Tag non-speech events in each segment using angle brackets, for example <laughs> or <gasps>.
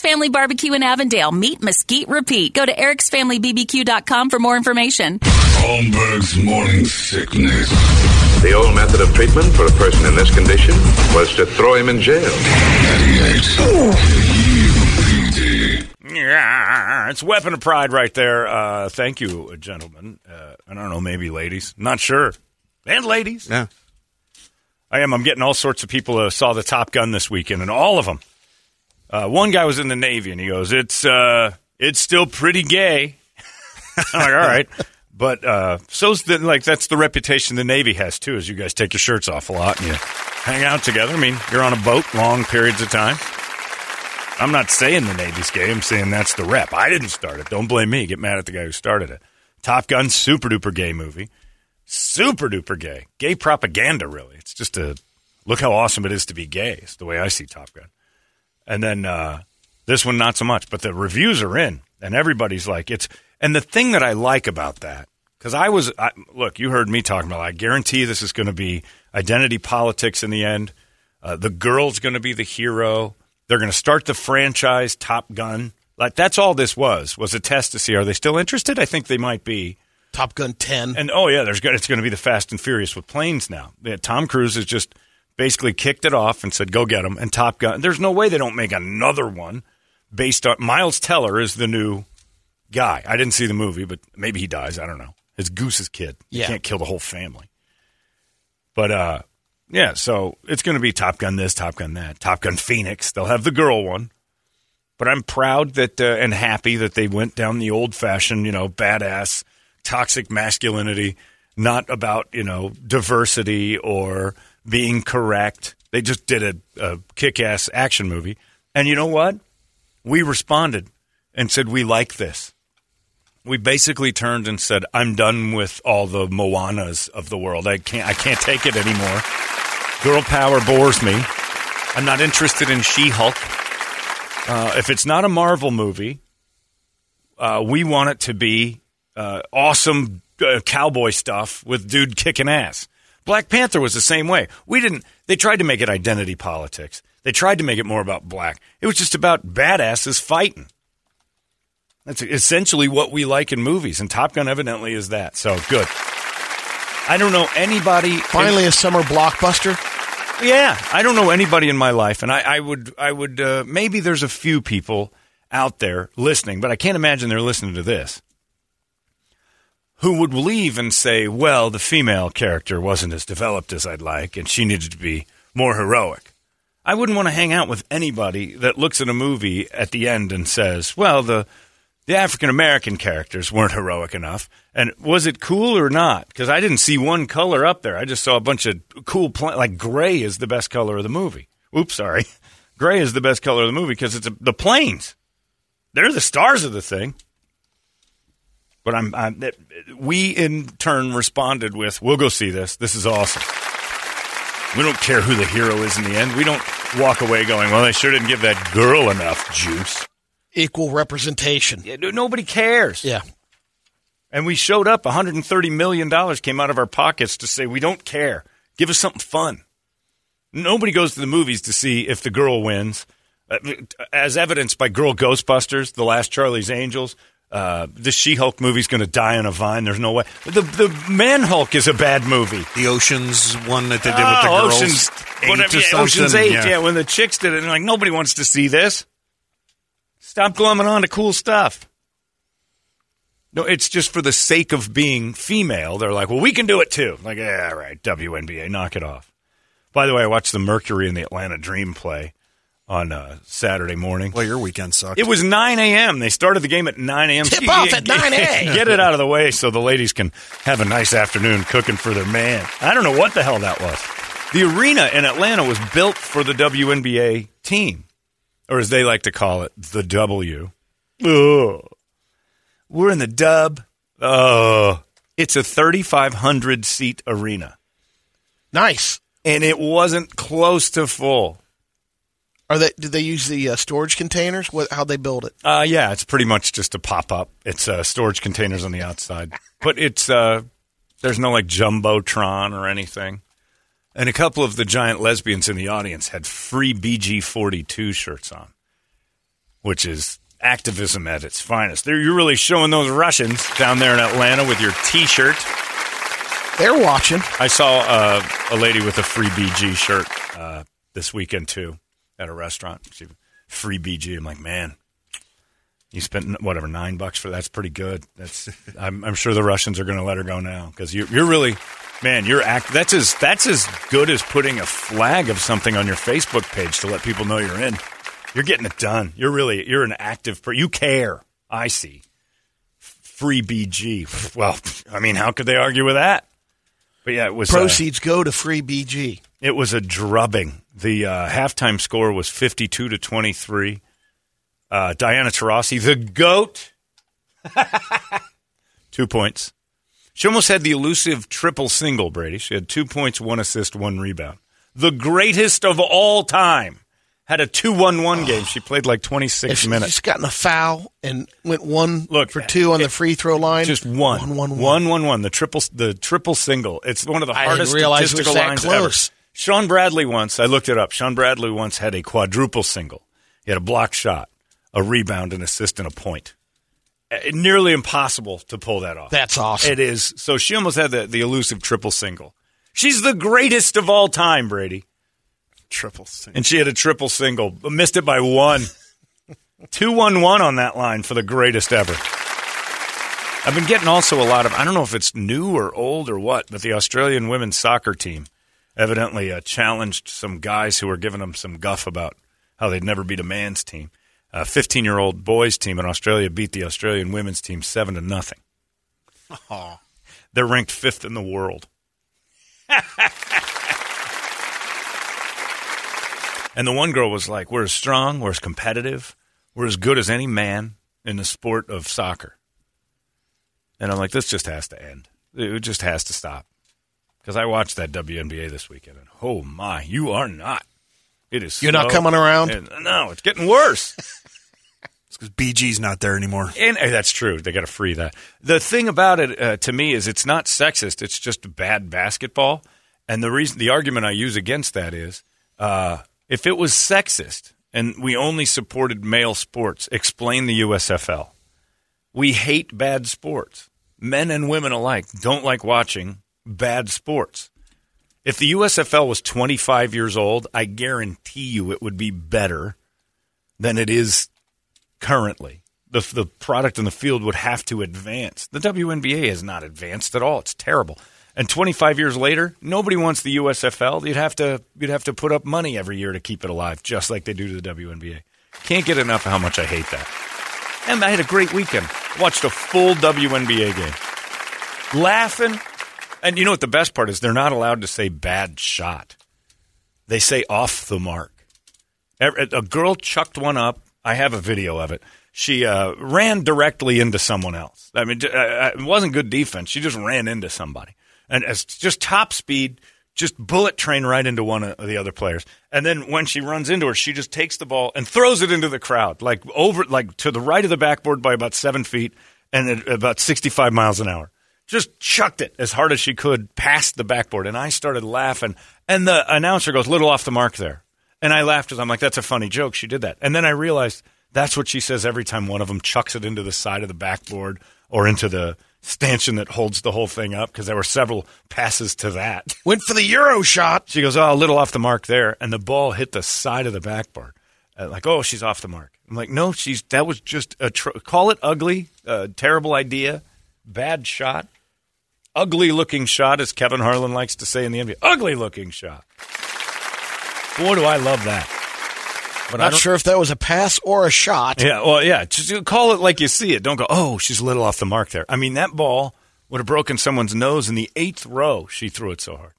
Family Barbecue in Avondale. Meat Mesquite Repeat. Go to ericsfamilybbq.com for more information. Holmberg's morning sickness. The old method of treatment for a person in this condition was to throw him in jail. 98. Yeah, it's weapon of pride right there. Uh, thank you, gentlemen. Uh, I don't know, maybe ladies. Not sure. And ladies. Yeah. I am. I'm getting all sorts of people uh, saw the Top Gun this weekend, and all of them. Uh, one guy was in the Navy, and he goes, "It's uh, it's still pretty gay." <laughs> I'm like, all right, but uh, so's the, like that's the reputation the Navy has too. Is you guys take your shirts off a lot and you hang out together. I mean, you're on a boat long periods of time. I'm not saying the Navy's gay. I'm saying that's the rep. I didn't start it. Don't blame me. Get mad at the guy who started it. Top Gun, super duper gay movie. Super duper gay. Gay propaganda, really. It's just a look how awesome it is to be gay. It's the way I see Top Gun. And then uh, this one, not so much. But the reviews are in, and everybody's like, it's. And the thing that I like about that, because I was, I, look, you heard me talking about. I guarantee this is going to be identity politics in the end. Uh, the girl's going to be the hero. They're going to start the franchise Top Gun. Like that's all this was was a test to see are they still interested. I think they might be. Top Gun 10. And oh yeah, there's it's going to be the Fast and Furious with planes now. Yeah, Tom Cruise is just basically kicked it off and said, "Go get them." And Top Gun. There's no way they don't make another one based on Miles Teller is the new guy. I didn't see the movie, but maybe he dies. I don't know. It's Goose's kid. You Yeah. can't kill the whole family. But uh, yeah, so it's going to be Top Gun this, Top Gun that, Top Gun Phoenix. They'll have the girl one. But I'm proud that uh, and happy that they went down the old fashioned, you know, badass, toxic masculinity, not about, you know, diversity or being correct. They just did a, a kick ass action movie. And you know what? We responded and said, we like this. We basically turned and said, I'm done with all the Moanas of the world. I can't, I can't take it anymore. Girl power bores me. I'm not interested in She Hulk. Uh, if it's not a Marvel movie, uh, we want it to be uh, awesome uh, cowboy stuff with dude kicking ass. Black Panther was the same way. We didn't. They tried to make it identity politics. They tried to make it more about black. It was just about badasses fighting. That's essentially what we like in movies, and Top Gun evidently is that. So good. I don't know anybody. Finally, a summer blockbuster. Yeah, I don't know anybody in my life, and I, I would, I would, uh, maybe there's a few people out there listening, but I can't imagine they're listening to this who would leave and say, "Well, the female character wasn't as developed as I'd like, and she needed to be more heroic." I wouldn't want to hang out with anybody that looks at a movie at the end and says, "Well, the the African American characters weren't heroic enough." And was it cool or not? Because I didn't see one color up there. I just saw a bunch of cool, like gray is the best color of the movie. Oops, sorry. <laughs> Gray is the best color of the movie because it's a, the planes. They're the stars of the thing. But I'm, I'm that, we in turn responded with, "We'll go see this. This is awesome." We don't care who the hero is in the end. We don't walk away going, "Well, they sure didn't give that girl enough juice." Equal representation. Yeah, nobody cares. Yeah. And we showed up. 130 million dollars came out of our pockets to say we don't care. Give us something fun. Nobody goes to the movies to see if the girl wins, Uh, as evidenced by Girl Ghostbusters, The Last Charlie's Angels, Uh, the She-Hulk movie's going to die on a vine. There's no way. The the Man Hulk is a bad movie. The Oceans one that they did with the Oh, girls. Ocean's, Eight whatever, yeah, Ocean's Eight. Yeah. when the chicks did it, and like nobody wants to see this. Stop glumming on to cool stuff. No, it's just for the sake of being female. They're like, well, we can do it too. Like, yeah, all right, WNBA, knock it off. By the way, I watched the Mercury and the Atlanta Dream play on uh, Saturday morning. Well, your weekend sucked. It was 9 a.m. They started the game at 9 a.m. Tip off at 9 a.m. <laughs> Get it out of the way so the ladies can have a nice afternoon cooking for their man. I don't know what the hell that was. The arena in Atlanta was built for the WNBA team, or as they like to call it, the W. Ugh. We're in the dub. Oh, it's a 3,500 seat arena, Nice. and it wasn't close to full. Are they? Do they use the uh, storage containers? What? How they build it? Uh, yeah, it's pretty much just a pop up. It's uh, storage containers on the outside, but it's uh, there's no like jumbotron or anything. And a couple of the giant lesbians in the audience had free BG forty two shirts on, which is activism at its finest. They're, you're really showing those Russians down there in Atlanta with your T-shirt. They're watching. I saw uh, a lady with a free BG shirt uh, this weekend too at a restaurant. She free BG. I'm like, man, you spent whatever nine bucks for that's pretty good. That's <laughs> I'm, I'm sure the Russians are going to let her go now because you, you're really, man, you're act. That's as that's as good as putting a flag of something on your Facebook page to let people know you're in. You're getting it done. You're really you're an active. Per- you care. I see. Free BG. <laughs> Well, I mean, how could they argue with that? But yeah, it was uh, Proceeds go to free BG. it was a drubbing. The uh, halftime score was 52 to 23. Uh, Diana Taurasi, the GOAT, <laughs> two points. She almost had the elusive triple single, Brady. She had two points, one assist, one rebound. The greatest of all time. Had a 2 1 1 <sighs> game. She played like 26 If she's minutes. just gotten a foul and went one Look, for two on the free throw line, Just one. one, one, one. One, one, one. The triple, the triple single. It's one of the I hardest it statistical lines close. ever. Shawn Bradley once, I looked it up. Shawn Bradley once had a quadruple single. He had a block shot, a rebound, an assist, and a point. Uh, Nearly impossible to pull that off. That's awesome. It is. So she almost had the, the elusive triple single. She's the greatest of all time, Brady. triple single. And she had a triple single, missed it by one. <laughs> 2 1 1 on that line for the greatest ever. I've been getting also a lot of, I don't know if it's new or old or what, but the Australian women's soccer team evidently uh, challenged some guys who were giving them some guff about how they'd never beat a man's team. A 15 year old boys team in Australia beat the Australian women's team 7 to nothing. They're ranked fifth in the world. <laughs> And the one girl was like, We're as strong, we're as competitive, we're as good as any man in the sport of soccer. And I'm like, This just has to end. It just has to stop. Because I watched that WNBA this weekend, and oh my, you are not. It is. You're not coming around? and- no, it's getting worse. <laughs> It's because BG's not there anymore. And uh, that's true. They got to free that. The thing about it uh, to me is it's not sexist. It's just bad basketball. And the reason, the argument I use against that is, uh, if it was sexist and we only supported male sports, explain the USFL. We hate bad sports. Men and women alike don't like watching bad sports. If the USFL was 25 years old, I guarantee you it would be better than it is currently. The, the product in the field would have to advance. The WNBA has not advanced at all. It's terrible. And 25 years later, nobody wants the USFL. You'd have to you'd have to put up money every year to keep it alive, just like they do to the WNBA. Can't get enough of how much I hate that. And I had a great weekend. Watched a full WNBA game. Laughing. And you know what the best part is? They're not allowed to say bad shot. They say off the mark. A girl chucked one up. I have a video of it. She uh, ran directly into someone else. I mean, uh, uh, it wasn't good defense. She just ran into somebody, and as just top speed, just bullet train right into one of the other players. And then when she runs into her, she just takes the ball and throws it into the crowd, like over, like to the right of the backboard by about seven feet, and at about sixty-five miles an hour just chucked it as hard as she could past the backboard. And I started laughing. And the announcer goes, little off the mark there. And I laughed because I'm like, that's a funny joke. She did that. And then I realized That's what she says every time one of them chucks it into the side of the backboard or into the stanchion that holds the whole thing up because there were several passes to that. <laughs> Went for the Euro shot. She goes, "Oh, a little off the mark there," and the ball hit the side of the backboard. Uh, like, "Oh, she's off the mark." I'm like, "No, she's that was just a tr- call it ugly, uh, terrible idea, bad shot, ugly looking shot," as Kevin Harlan likes to say in the NBA. Ugly looking shot. Boy, do I love that. But Not sure if that was a pass or a shot. yeah, well, yeah. Just call it like you see it. Don't go, oh, she's a little off the mark there. I mean, that ball would have broken someone's nose in the eighth row. She threw it so hard.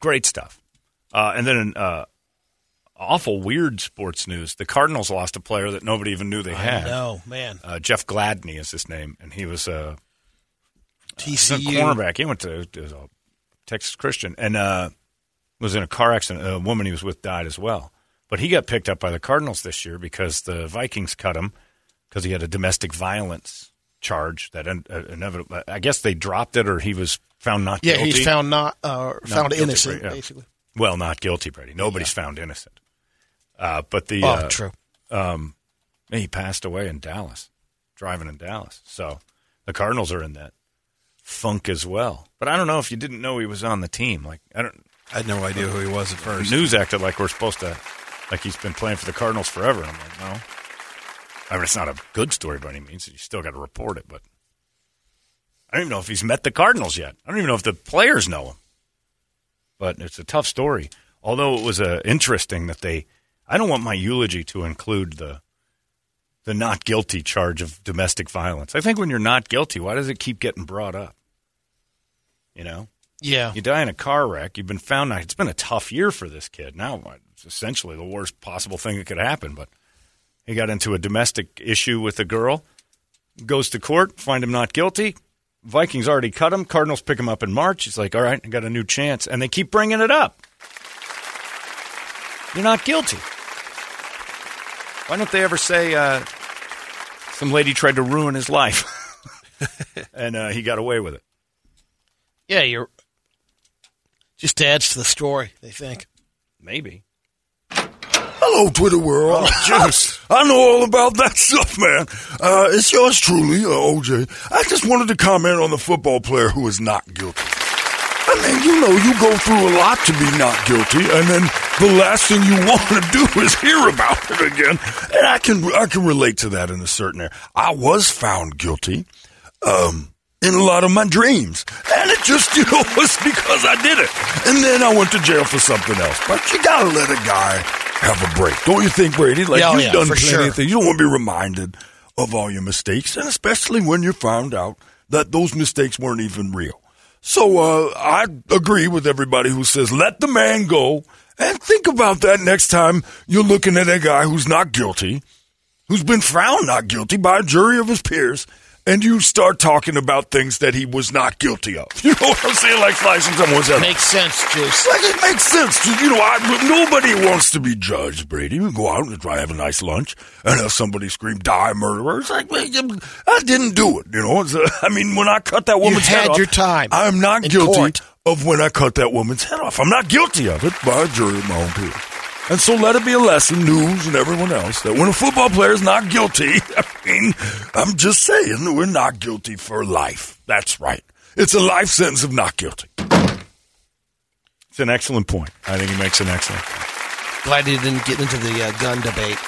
Great stuff. Uh, and then, uh, awful weird sports news. The Cardinals lost a player that nobody even knew they had. No, man. Uh, Jeff Gladney is his name, and he was a, he's a TCU. cornerback. He went to, to a Texas Christian and uh, was in a car accident. A woman he was with died as well. But he got picked up by the Cardinals this year because the Vikings cut him because he had a domestic violence charge that in, uh, inevitably. I guess they dropped it or he was found not guilty. Yeah, guilty. he's found not uh, found guilty, innocent, right, yeah. basically. well, not guilty, Brady. Nobody's found innocent. Uh, but the Oh, uh, true. he passed away in Dallas, driving in Dallas. So the Cardinals are in that funk as well. But I don't know if you didn't know he was on the team. Like I don't. I had no idea who he was at first. News acted like we're supposed to, like he's been playing for the Cardinals forever. I'm like, no. I mean, it's not a good story by any means. You still got to report it, but I don't even know if he's met the Cardinals yet. I don't even know if the players know him. But it's a tough story. Although it was uh, interesting that they, I don't want my eulogy to include the the not guilty charge of domestic violence. I think when you're not guilty, why does it keep getting brought up? You know, Yeah. you die in a car wreck. You've been found. It's been a tough year for this kid. Now it's essentially the worst possible thing that could happen. But he got into a domestic issue with a girl. Goes to court, find him not guilty. Vikings already cut him. Cardinals pick him up in March. He's like, "All right, I got a new chance," and they keep bringing it up. You're not guilty. Why don't they ever say uh, some lady tried to ruin his life, <laughs> and uh, he got away with it? Yeah, you're just adds to the story, they think. Maybe. Hello, Twitter world. Juice. <laughs> I know all about that <laughs> stuff, man. Uh, it's yours truly, uh, OJ. I just wanted to comment on the football player who is not guilty. I mean, you know, you go through a lot to be not guilty, and then the last thing you <laughs> want to do is hear about it again. And I can, I can relate to that in a certain area. I was found guilty, um, in a lot of my dreams. And it just, <laughs> you know, was because I did it. And then I went to jail for something else. But you gotta let a guy have a break. Don't you think, Brady? Like, Yeah, oh, you've yeah, done plenty sure. of things. You don't want to be reminded of all your mistakes, and especially when you found out that those mistakes weren't even real. So uh, I agree with everybody who says let the man go, and think about that next time you're looking at a guy who's not guilty, who's been found not guilty by a jury of his peers, and you start talking about things that he was not guilty of. <laughs> You know what I'm saying? Like slicing someone's head. off. Makes sense, Juice. Like it makes sense. You know, I, nobody wants to be judged, Brady. You go out and try to have a nice lunch and have somebody scream, die, murderer. It's like, I didn't do it. You know, it's, uh, I mean, when I cut that woman's head off, your time I'm not guilty court. of when I cut that woman's head off. I'm not guilty of it by a jury of my own peers. And so let it be a lesson, news and everyone else, that when a football player is not guilty, <laughs> I mean, I'm just saying, we're not guilty for life. That's right. It's a life sentence of not guilty. It's an excellent point. I think he makes an excellent point. Glad he didn't get into the uh, gun debate.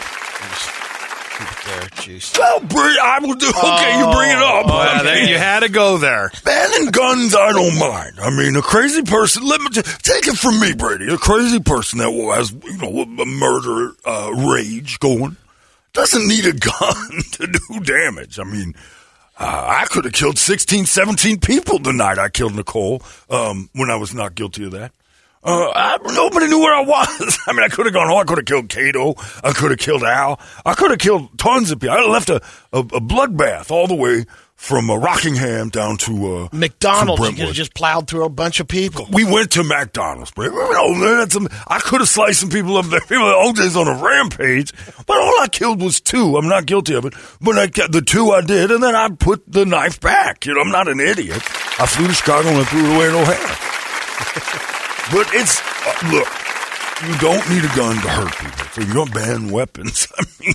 There, Juice. Well, Brady, I will do. Okay, you bring it up. Oh, you had to go there. Banning guns, I don't mind. I mean, a crazy person. Let me t- take it from me, Brady. A crazy person that has, you know, a murder uh, rage going doesn't need a <laughs> gun to do damage. I mean, uh, I could have killed 16, 17 people the night I killed Nicole um, when I was not guilty of that. Uh, I, nobody knew where I was. <laughs> I mean, I could have gone home. I could have killed Kato. I could have killed Al. I could have killed tons of people. I left a, a, a bloodbath all the way from uh, Rockingham down to uh, McDonald's, to you could have just plowed through a bunch of people. We went to McDonald's, but you know, some, I could have sliced some people up there. People, OJ's on a rampage, but all I killed was two. I'm not guilty of it, but I kept the two I did, and then I put the knife back. You know, I'm not an idiot. I flew to Chicago and I threw it away in O'Hare. <laughs> but it's uh, look, you don't need a gun to hurt people. So you don't ban weapons. <laughs> I mean.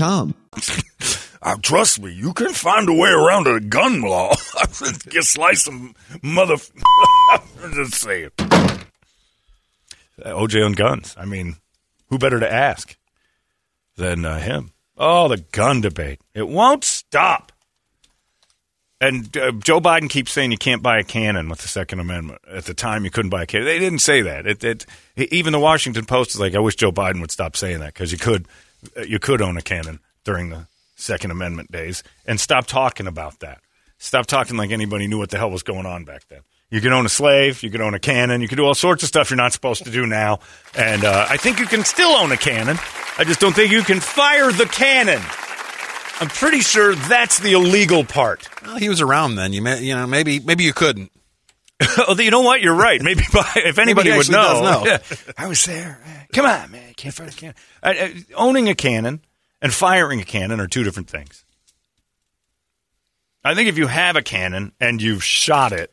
<laughs> Uh, trust me, you can find a way around a gun law. <laughs> you slice some mother. <laughs> Just say it. OJ on guns. I mean, who better to ask than uh, him? Oh, the gun debate. It won't stop. And uh, Joe Biden keeps saying you can't buy a cannon with the Second Amendment. At the time, you couldn't buy a cannon. They didn't say that. It, it, even the Washington Post is like, I wish Joe Biden would stop saying that because you could, uh, you could own a cannon during the Second Amendment days and stop talking about that. Stop talking like anybody knew what the hell was going on back then. You could own a slave, you could own a cannon, you could do all sorts of stuff you're not supposed to do now. And uh, I think you can still own a cannon. I just don't think you can fire the cannon. I'm pretty sure that's the illegal part. Well, he was around then. You may, you know, maybe maybe you couldn't. <laughs> oh, you know what? You're right. Maybe <laughs> by, if anybody Maybe would know, know. I was there. Come on, man. Can't fire a cannon. Uh, uh, owning a cannon and firing a cannon are two different things. I think if you have a cannon and you've shot it,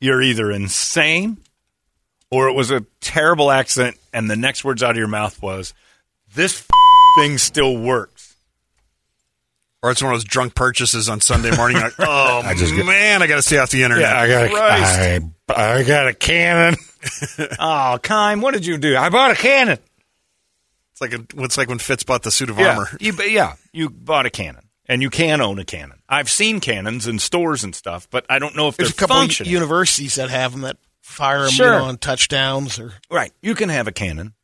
you're either insane or it was a terrible accident and the next words out of your mouth was, this thing still works. Or it's one of those drunk purchases on Sunday morning. Like, <laughs> oh man, I got to stay off the internet. Yeah, I got a, Christ. I, I got a cannon. <laughs> oh, Kime, what did you do? I bought a cannon. It's like a, it's like when Fitz bought the suit of Yeah, armor. you, yeah, you bought a cannon, and you can own a cannon. I've seen cannons in stores and stuff, but I don't know if There's a they're couple of functioning. universities that have them that fire them Sure. on touchdowns or right, you can have a cannon.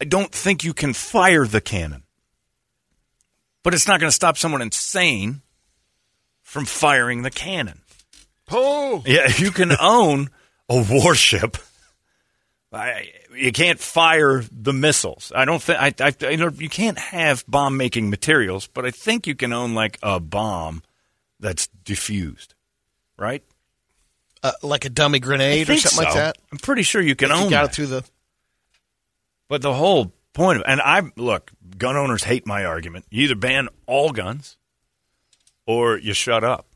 I don't think you can fire the cannon, but it's not going to stop someone insane from firing the cannon. oh Yeah, you can <laughs> own a warship. I, you can't fire the missiles. I don't think I, I, you know you can't have bomb making materials, but I think you can own like a bomb that's diffused, right? uh, like a dummy grenade or I think something like that. I'm pretty sure you can If own you got that. it through the But the whole point of and I look, gun owners hate my argument. You either ban all guns or you shut up.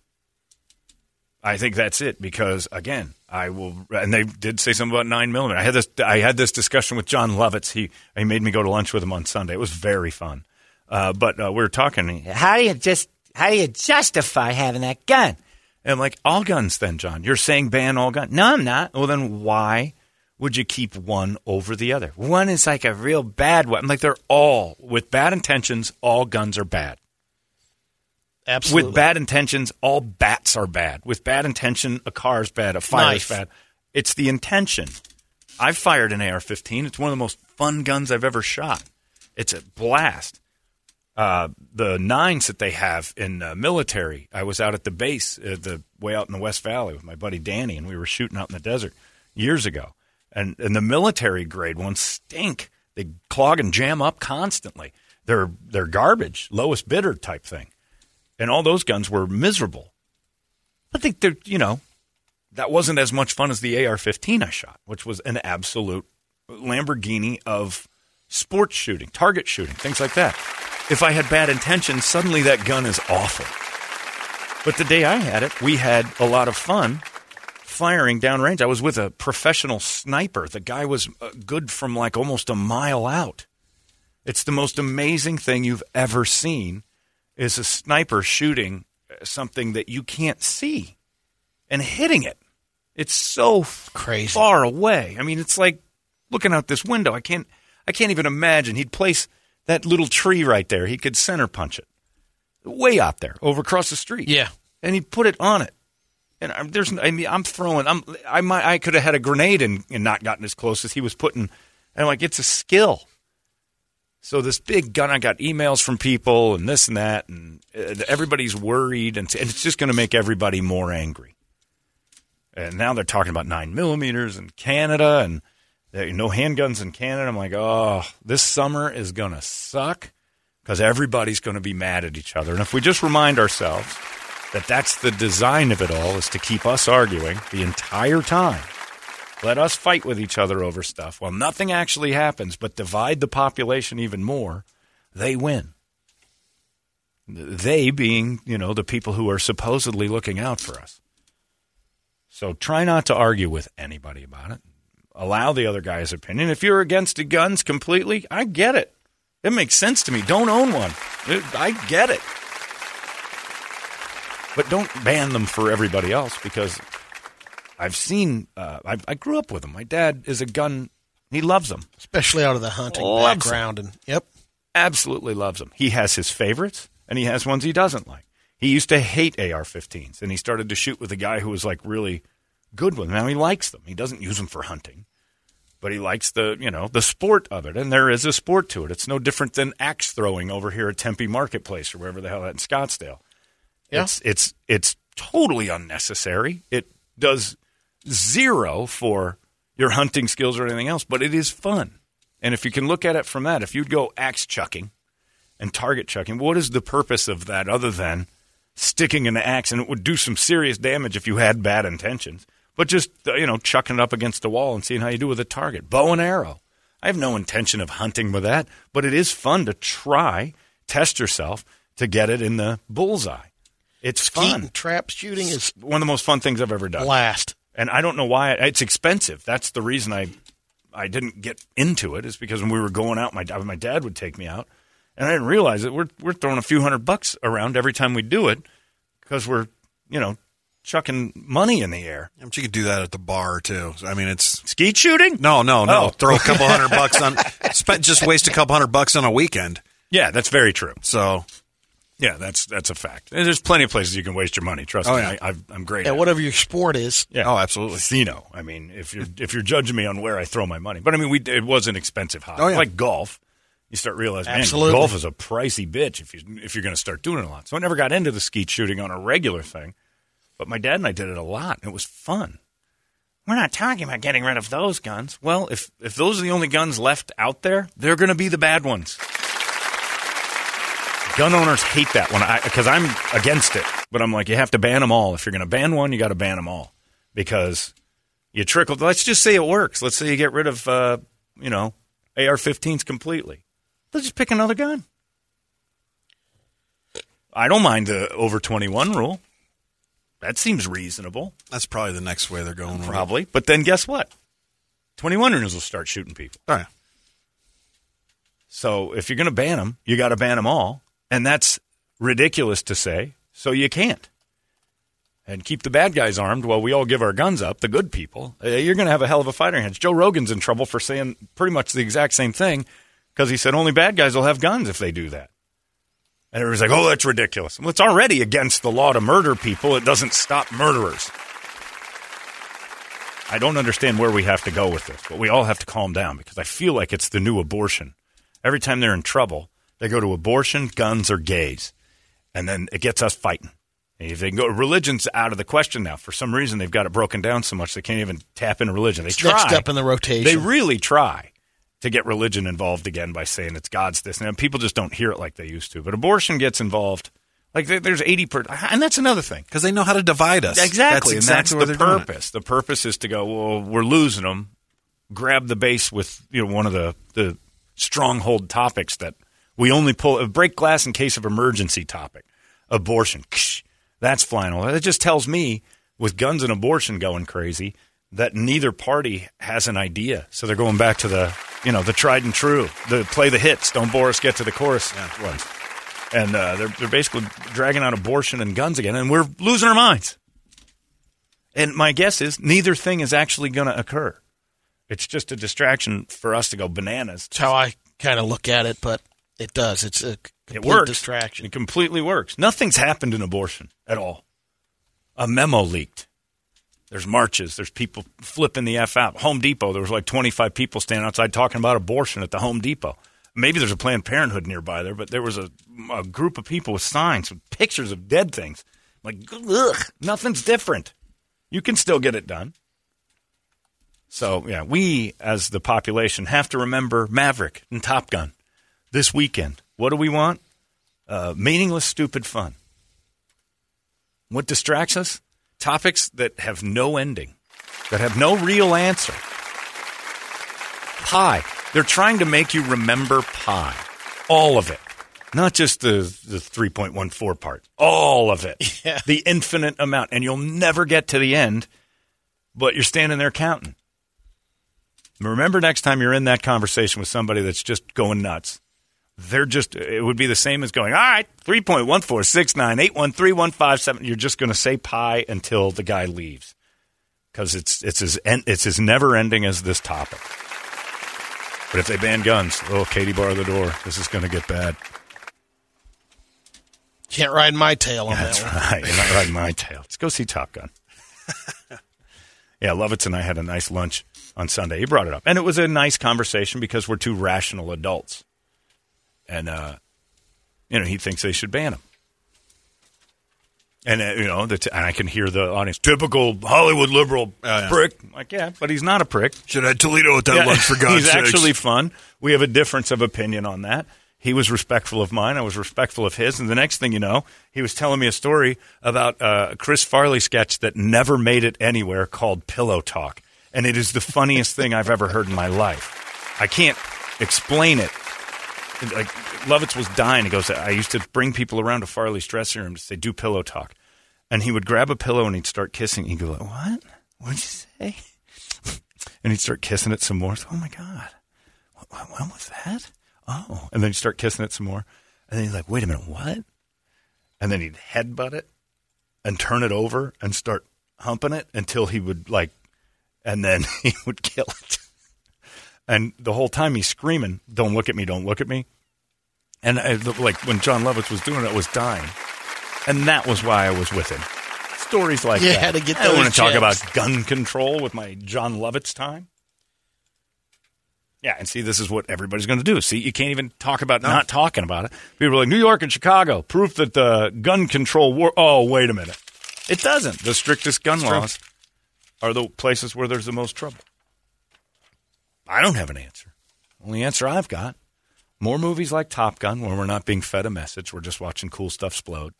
I think that's it because again, I will and they did say something about nine millimeter. I had this I had this discussion with Jon Lovitz. He he made me go to lunch with him on Sunday. It was very fun. Uh, but uh, we were talking. How do you just how do you justify having that gun? And like, all guns then, Jon. You're saying ban all guns. No, I'm not. Well, then why would you keep one over the other? One is like a real bad one. I'm like, they're all, with bad intentions, all guns are bad. absolutely With bad intentions, all bats are bad. With bad intention, a car is bad, a fire's Knife. bad. It's the intention. I've fired an AR 15. It's one of the most fun guns I've ever shot. It's a blast. Uh, the nines that they have in uh, military, I was out at the base, uh, the way out in the West Valley with my buddy Danny, and we were shooting out in the desert years ago. And, and the military grade ones stink. They clog and jam up constantly. They're they're garbage, lowest bidder type thing and all those guns were miserable. I think they're, you know, that wasn't as much fun as the AR 15 I shot, which was an absolute Lamborghini of sports shooting, target shooting, things like that. If I had bad intentions, suddenly that gun is awful. But the day I had it, we had a lot of fun firing downrange. I was with a professional sniper. The guy was uh, good from like almost a mile out. It's the most amazing thing you've ever seen is a sniper shooting something that you can't see and hitting it. It's so Crazy. far away. I mean, it's like looking out this window. I can't I can't even imagine. He'd place that little tree right there. He could center punch it. Way out there, over across the street. Yeah. And he'd put it on it. And I'm, there's, I mean, I'm throwing. I'm, I might, I could have had a grenade and, and not gotten as close as he was putting. And I'm like, it's a skill. So this big gun, I got emails from people and this and that, and uh, everybody's worried, and, and it's just going to make everybody more angry. And now they're talking about nine millimeters in Canada, and there, no handguns in Canada. I'm like, oh, this summer is going to suck because everybody's going to be mad at each other. And if we just remind ourselves that that's the design of it all is to keep us arguing the entire time. Let us fight with each other over stuff. Well, nothing actually happens, but divide the population even more, they win. They being, you know, the people who are supposedly looking out for us. So try not to argue with anybody about it. Allow the other guy's opinion. If you're against guns completely, I get it. It makes sense to me. Don't own one. I get it. But don't ban them for everybody else because I've seen, uh, I, I grew up with them. My dad is a gun, he loves them. especially out of the hunting Loves background. And yep, Absolutely loves them. He has his favorites and he has ones he doesn't like. He used to hate AR 15s and he started to shoot with a guy who was like really good with them. Now he likes them. He doesn't use them for hunting, but he likes the, you know, the sport of it. And there is a sport to it. It's no different than axe throwing over here at Tempe Marketplace or wherever the hell that in Scottsdale. Yeah. It's it's it's totally unnecessary. It does zero for your hunting skills or anything else, but it is fun. And if you can look at it from that, if you'd go axe chucking and target chucking, what is the purpose of that other than sticking an axe and it would do some serious damage if you had bad intentions, but just uh, you know chucking it up against the wall and seeing how you do with a target, bow and arrow. I have no intention of hunting with that, but it is fun to try, test yourself to get it in the bullseye. It's skeet fun. trap shooting is One of the most fun things I've ever done. blast. And I don't know why it's expensive. That's the reason I I didn't get into it is because when we were going out, my my dad would take me out, and I didn't realize that we're we're throwing a few hundred bucks around every time we do it because we're you know chucking money in the air. But you could do that at the bar too. I mean, it's Skeet shooting? no, no, no. Oh. Throw a couple hundred <laughs> bucks on. Spend just waste a couple hundred bucks on a weekend. Yeah, that's very true. So Yeah, that's that's a fact. And there's plenty of places you can waste your money. Trust Oh, me, yeah. I, I've, I'm great. Yeah, at it. whatever your sport is. Yeah. Oh, absolutely. Casino. I mean, if you're if you're judging me on where I throw my money, but I mean, we it was an expensive hobby. Oh, yeah. Like golf, you start realizing, man, golf is a pricey bitch if you if you're going to start doing it a lot. So I never got into the skeet shooting on a regular thing, but my dad and I did it a lot, and it was fun. We're not talking about getting rid of those guns. Well, if if those are the only guns left out there, they're going to be the bad ones. Gun owners hate that one because I'm against it. But I'm like, you have to ban them all. If you're going to ban one, you got to ban them all because you trickle. Let's just say it works. Let's say you get rid of, uh, you know, AR-15s completely. Let's just pick another gun. I don't mind the over 21 rule. That seems reasonable, that's probably the next way they're going. probably. But then guess what? 21 years will start shooting people. Oh, yeah. So if you're going to ban them, you got to ban them all, and that's ridiculous to say. So you can't. And keep the bad guys armed while we all give our guns up. The good people, uh, you're going to have a hell of a fight hands. Joe Rogan's in trouble for saying pretty much the exact same thing because he said only bad guys will have guns if they do that. And everybody's like, "Oh, that's ridiculous." Well, it's already against the law to murder people. It doesn't stop murderers. I don't understand where we have to go with this, but we all have to calm down because I feel like it's the new abortion. Every time they're in trouble, they go to abortion, guns, or gays, and then it gets us fighting. And if they can go, religion's out of the question now. For some reason, they've got it broken down so much they can't even tap into religion. They It's try. next up in the rotation. They really try to get religion involved again by saying it's God's this. And people just don't hear it like they used to. But abortion gets involved. Like there's 80 per, and that's another thing. Because they know how to divide us. Exactly. That's and that's exactly the purpose. The purpose is to go, well, we're losing them. Grab the base with you know one of the, the stronghold topics that we only pull a break glass in case of emergency topic. Abortion. Ksh, That's flying all. It just tells me with guns and abortion going crazy that neither party has an idea. So they're going back to the you know the tried and true. The play the hits. Don't bore us. Get to the chorus ones. And uh, they're they're basically dragging out abortion and guns again, and we're losing our minds. And my guess is neither thing is actually going to occur. It's just a distraction for us to go bananas. That's how I kind of look at it, but it does. It's a It works. distraction. It completely works. Nothing's happened in abortion at all. A memo leaked. There's marches. There's people flipping the F out. Home Depot, there was like 25 people standing outside talking about abortion at the Home Depot. Maybe there's a Planned Parenthood nearby there, but there was a, a group of people with signs with pictures of dead things. Like, ugh, nothing's different. You can still get it done. So, yeah, we as the population have to remember Maverick and Top Gun this weekend. What do we want? Uh, meaningless, stupid fun. What distracts us? Topics that have no ending, that have no real answer. Pi. They're trying to make you remember pi. All of it. Not just the, the 3.14 part. All of it. <laughs> Yeah. The infinite amount. And you'll never get to the end, but you're standing there counting. Remember next time you're in that conversation with somebody that's just going nuts. They're just, it would be the same as going, all right, 3.146981315. You're just going to say pi until the guy leaves because it's, it's, as, it's as never ending as this topic. But if they ban guns, oh, Katie, bar the door. This is going to get bad. Can't ride my tail on That's that one. right. You're not riding my tail. Let's go see Top Gun. <laughs> yeah, Lovitz and I had a nice lunch on Sunday. He brought it up. And it was a nice conversation because we're two rational adults. And, uh, you know, he thinks they should ban him. And, uh, you know, the t- and I can hear the audience, typical Hollywood liberal yeah. prick. I'm like, yeah, but he's not a prick. Should had Toledo at that Yeah, lunch for <laughs> God's He's sakes. actually fun. We have a difference of opinion on that. He was respectful of mine. I was respectful of his. And the next thing you know, he was telling me a story about uh, a Chris Farley sketch that never made it anywhere called Pillow Talk. And it is the funniest thing I've ever heard in my life. I can't explain it. Like Lovitz was dying. He goes, I used to bring people around to Farley's dressing room to say, do pillow talk. And he would grab a pillow and he'd start kissing. He'd go, what? What'd you say? <laughs> and he'd start kissing it some more. Oh my God. What, what, when was that? Oh. And then he'd start kissing it some more. And then he's like, wait a minute, what? And then he'd headbutt it and turn it over and start humping it until he would like, and then <laughs> he would kill it. And the whole time he's screaming, don't look at me, don't look at me. And I, like when Jon Lovitz was doing it, I was dying. And that was why I was with him. Stories like You that. had to get I don't want to talk about gun control with my Jon Lovitz time. Yeah, and see, this is what everybody's going to do. See, you can't even talk about not talking about it. People are like, New York and Chicago, proof that the gun control war. Oh, wait a minute. It doesn't. The strictest gun laws are the places where there's the most trouble. I don't have an answer. Only answer I've got more movies like Top Gun where we're not being fed a message. We're just watching cool stuff explode.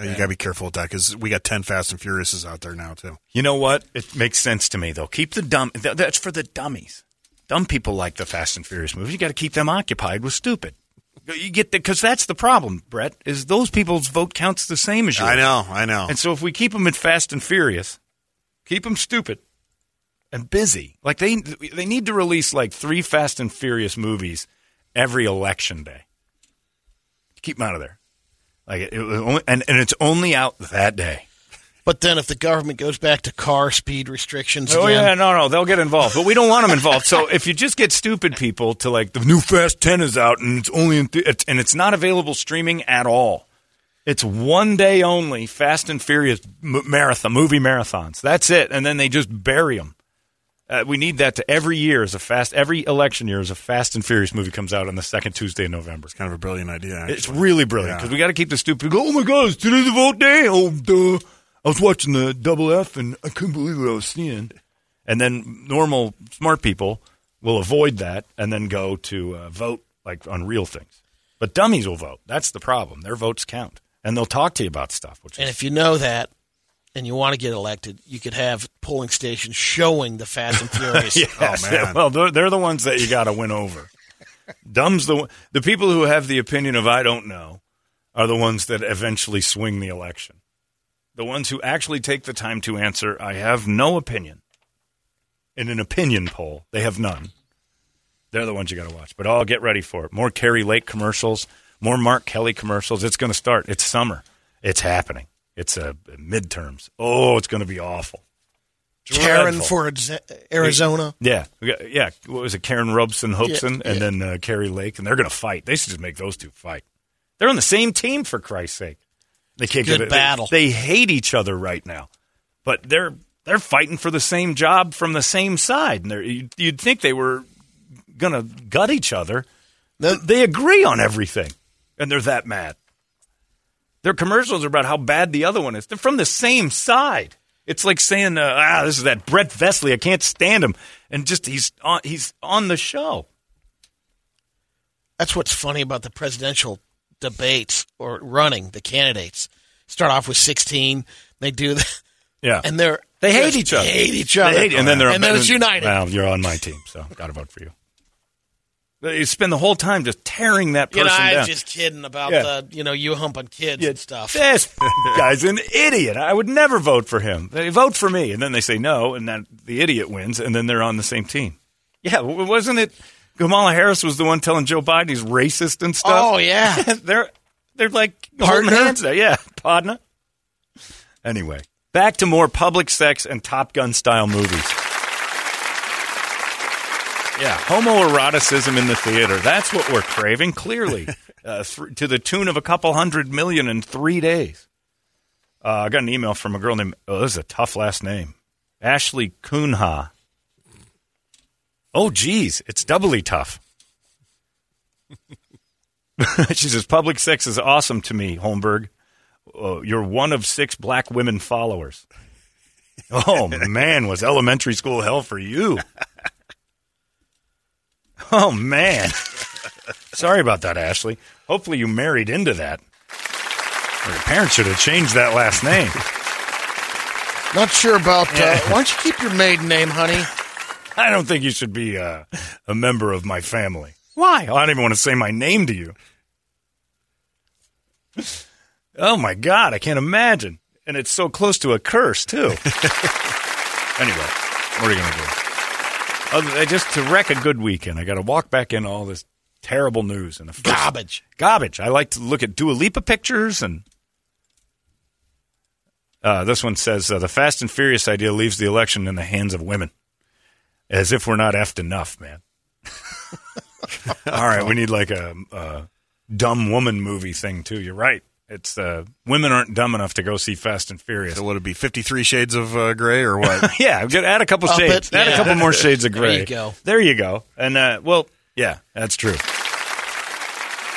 You got to be careful with that because we got 10 Fast and Furiouses out there now, too. You know what? It makes sense to me though. Keep the dumb. th- That's for the dummies. Dumb people like the Fast and Furious movies. You got to keep them occupied with stupid. You get because that's the problem, Brett. Is those people's vote counts the same as yours? I know, I know. And so if we keep them in Fast and Furious, keep them stupid and busy. Like they they need to release like three Fast and Furious movies every election day. Keep them out of there. Like it, it only, and and it's only out that day. But then if the government goes back to car speed restrictions Oh again, yeah, no, no, they'll get involved, but we don't want them involved. So if you just get stupid people to like the new Fast Ten is out and it's only in th- it's, and it's not available streaming at all. It's one day only. Fast and Furious marathon movie marathons. That's it, and then they just bury them. Uh, we need that to every year as a fast every election year as a Fast and Furious movie comes out on the second Tuesday in November. It's kind of a brilliant idea. Actually. It's really brilliant Yeah. because we got to keep the stupid. Go, oh my God, it's today's the vote day. Oh, duh. I was watching the double F and I couldn't believe what I was seeing. And then normal smart people will avoid that and then go to uh, vote like on real things. But dummies will vote. That's the problem. Their votes count, and they'll talk to you about stuff. Which and is if you know that and you want to get elected, you could have polling stations showing the Fast and Furious. <laughs> Oh, yes. Oh, man. Well, they're, they're the ones that you got to win over. <laughs> Dumb's the the people who have the opinion of I don't know are the ones that eventually swing the election. The ones who actually take the time to answer I have no opinion. In an opinion poll, they have none. They're the ones you got to watch. But oh, get ready for it. More Kari Lake commercials, more Mark Kelly commercials. It's going to start. It's summer. It's happening. It's uh, midterms. Oh, it's going to be awful. Karrin for Arizona. Yeah, yeah. What was it? Karrin Robson Hopeson, Yeah, and yeah. then uh, Kari Lake, and they're going to fight. They should just make those two fight. They're on the same team for Christ's sake. They can't Good get it. battle. They, they hate each other right now, but they're they're fighting for the same job from the same side, and they're, you'd, you'd think they were going to gut each other. No. They agree on everything, and they're that mad. Their commercials are about how bad the other one is. They're from the same side. It's like saying, uh, "Ah, this is that Brett Vesley. I can't stand him," and just he's on he's on the show. That's what's funny about the presidential debates or running the candidates. Start off with 16. They do the, Yeah. and they're They hate each other. Hate each other. They hate- and then they're and then it's united. Well, you're on my team, so got to vote for you. You spend the whole time just tearing that person you know, I down. was just kidding about Yeah. the you know you humping kids and stuff. This <laughs> guy's an idiot. I would never vote for him. They vote for me, and then they say no, and then the idiot wins, and then they're on the same team. Yeah, wasn't it? Kamala Harris was the one telling Joe Biden he's racist and stuff. Oh yeah, <laughs> they're they're like Partner? hands there. Yeah, partner. Anyway, back to more public sex and Top Gun style movies. Yeah, homoeroticism in the theater. That's what we're craving, clearly, <laughs> uh, th- to the tune of a couple hundred million in three days. Uh, I got an email from a girl named, oh, this is a tough last name, Ashley Kunha. Oh, geez, it's doubly tough. <laughs> she says, public sex is awesome to me, Holmberg. Uh, you're one of six black women followers. <laughs> Oh, man, was elementary school hell for you. <laughs> Oh, man. Sorry about that, Ashley. Hopefully you married into that. Or your parents should have changed that last name. <laughs> not sure about. Uh, why don't you keep your maiden name, honey? <laughs> I don't think you should be uh, a member of my family. Why? I don't even want to say my name to you. Oh my God, I can't imagine. And it's so close to a curse, too. anyway, what are you going to do? Other, just to wreck a good weekend, I got to walk back in all this terrible news and the first, Garbage. Garbage. I like to look at Dua Lipa pictures and. Uh, this one says uh, the Fast and Furious idea leaves the election in the hands of women. As if we're not effed enough, man. <laughs> All right, we need like a, a dumb woman movie thing too. You're right. It's uh, women aren't dumb enough to go see Fast and Furious. So would it be Fifty Three Shades of uh, Gray or what? <laughs> yeah, good- add a couple Up shades. it, Add a couple more shades of gray. There you go. There you go. And uh, well, yeah, that's true.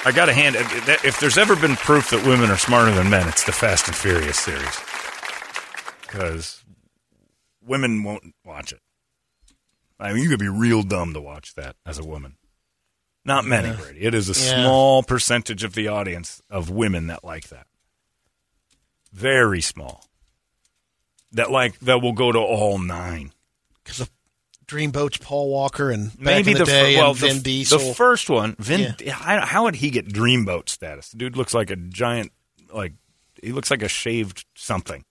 I got to hand if there's ever been proof that women are smarter than men, it's the Fast and Furious series. Because women won't watch it. I mean, you could be real dumb to watch that as a woman. Not many, Brady. It is a Yeah. small percentage of the audience of women that like that. Very small. That like that will go to all nine. Because of Dreamboat's Paul Walker and back Maybe in the, the, day fir- well, and the, Vin f- Diesel. the first one, Vin. Yeah. How, how would he get dreamboat status? The dude looks like a giant, like he looks like a shaved something.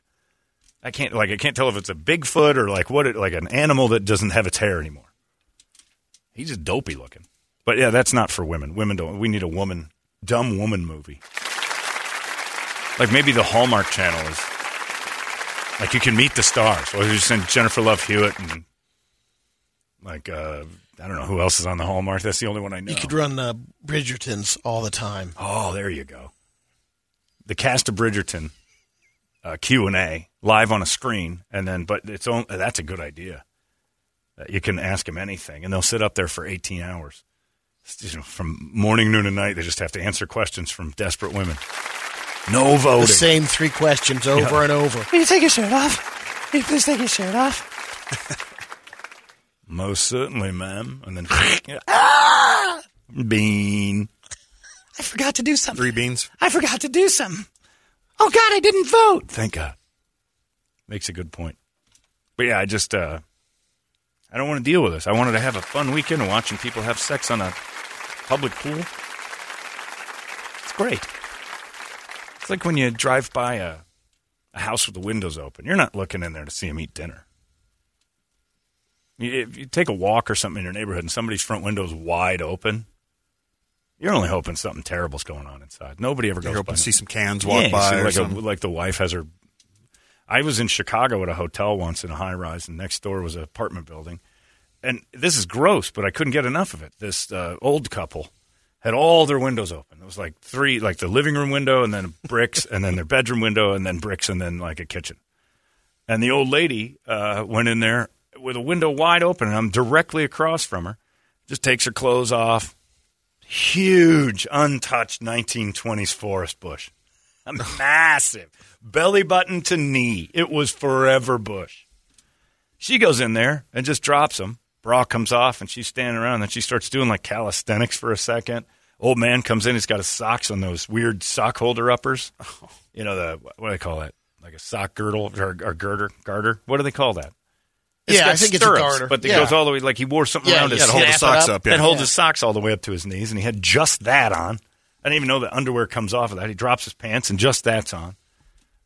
I can't like I can't tell if it's a Bigfoot or like what it, like an animal that doesn't have its hair anymore. He's just dopey looking. But yeah, that's not for women. Women don't. We need a woman, dumb woman movie. Like maybe the Hallmark Channel is like you can meet the stars. Or you send Jennifer Love Hewitt and like uh, I don't know who else is on the Hallmark. That's the only one I know. you could run uh, Bridgertons all the time. Oh, there you go. The cast of Bridgerton uh, Q and A live on a screen, and then but it's on, that's a good idea. Uh, you can ask them anything, and they'll sit up there for eighteen hours, you know, from morning, noon, and night. They just have to answer questions from desperate women. No voting. The same three questions over Yeah. and over. Will you take your shirt off? Will you please take your shirt off? <laughs> Most certainly, ma'am. And then <laughs> ah! bean. I forgot to do something. Three beans. I forgot to do something. Oh God, I didn't vote. Thank God. Makes a good point. But yeah, I just uh I don't want to deal with this. I wanted to have a fun weekend watching people have sex on a public pool. It's great. It's like when you drive by a, a house with the windows open. You're not looking in there to see them eat dinner. You, if you take a walk or something in your neighborhood and somebody's front window's wide open, you're only hoping something terrible's going on inside. Nobody ever goes You're hoping by to see some cans walk yeah, by or like, a, like the wife has her. I was in Chicago at a hotel once in a high rise, and next door was an apartment building. And this is gross, but I couldn't get enough of it. This uh, old couple had all their windows open. It was like three, like the living room window, and then bricks, and then their bedroom window, and then bricks, and then like a kitchen. And the old lady uh, went in there with a window wide open, and I'm directly across from her. Just takes her clothes off. Huge, untouched 1920s forest bush. A <laughs> massive. Belly button to knee. It was forever bush. She goes in there and just drops them. Bra comes off, and she's standing around, and then she starts doing like calisthenics for a second. Old man comes in. He's got his socks on those weird sock holder uppers. <laughs> You know the what do they call that? Like a sock girdle or, or girder garter. What do they call that? Yeah, I think it's a garter. But it Yeah. goes all the way like he wore something Yeah, around his hold the socks up, yeah. and hold his socks all the way up to his knees, and he had just that on. I didn't even know the underwear comes off of that. He drops his pants, and just that's on,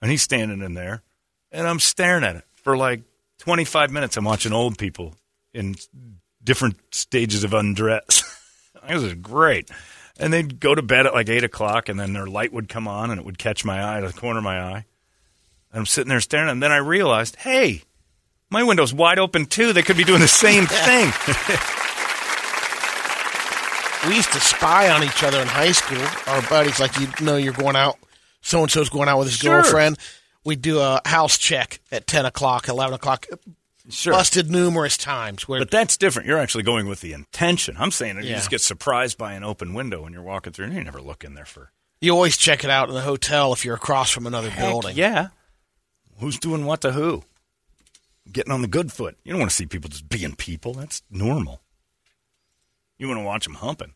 and he's standing in there, and I'm staring at it for like 25 minutes. I'm watching old people in different stages of undress. <laughs> this is great. And they'd go to bed at like eight o'clock, and then their light would come on, and it would catch my eye, the corner of my eye. And I'm sitting there staring, and then I realized, hey, my window's wide open too. They could be doing the same thing. <laughs> We used to spy on each other in high school. Our buddies, like you know, you're going out. So and so's going out with his Sure. girlfriend. We'd do a house check at ten o'clock, eleven o'clock. Sure. Busted numerous times. Where But that's different. You're actually going with the intention. I'm saying that you just get surprised by an open window when you're walking through, and you never look in there for. you always check it out in the hotel if you're across from another Heck building. yeah. Who's doing what to who? Getting on the good foot. You don't want to see people just being people. That's normal. You want to watch them humping.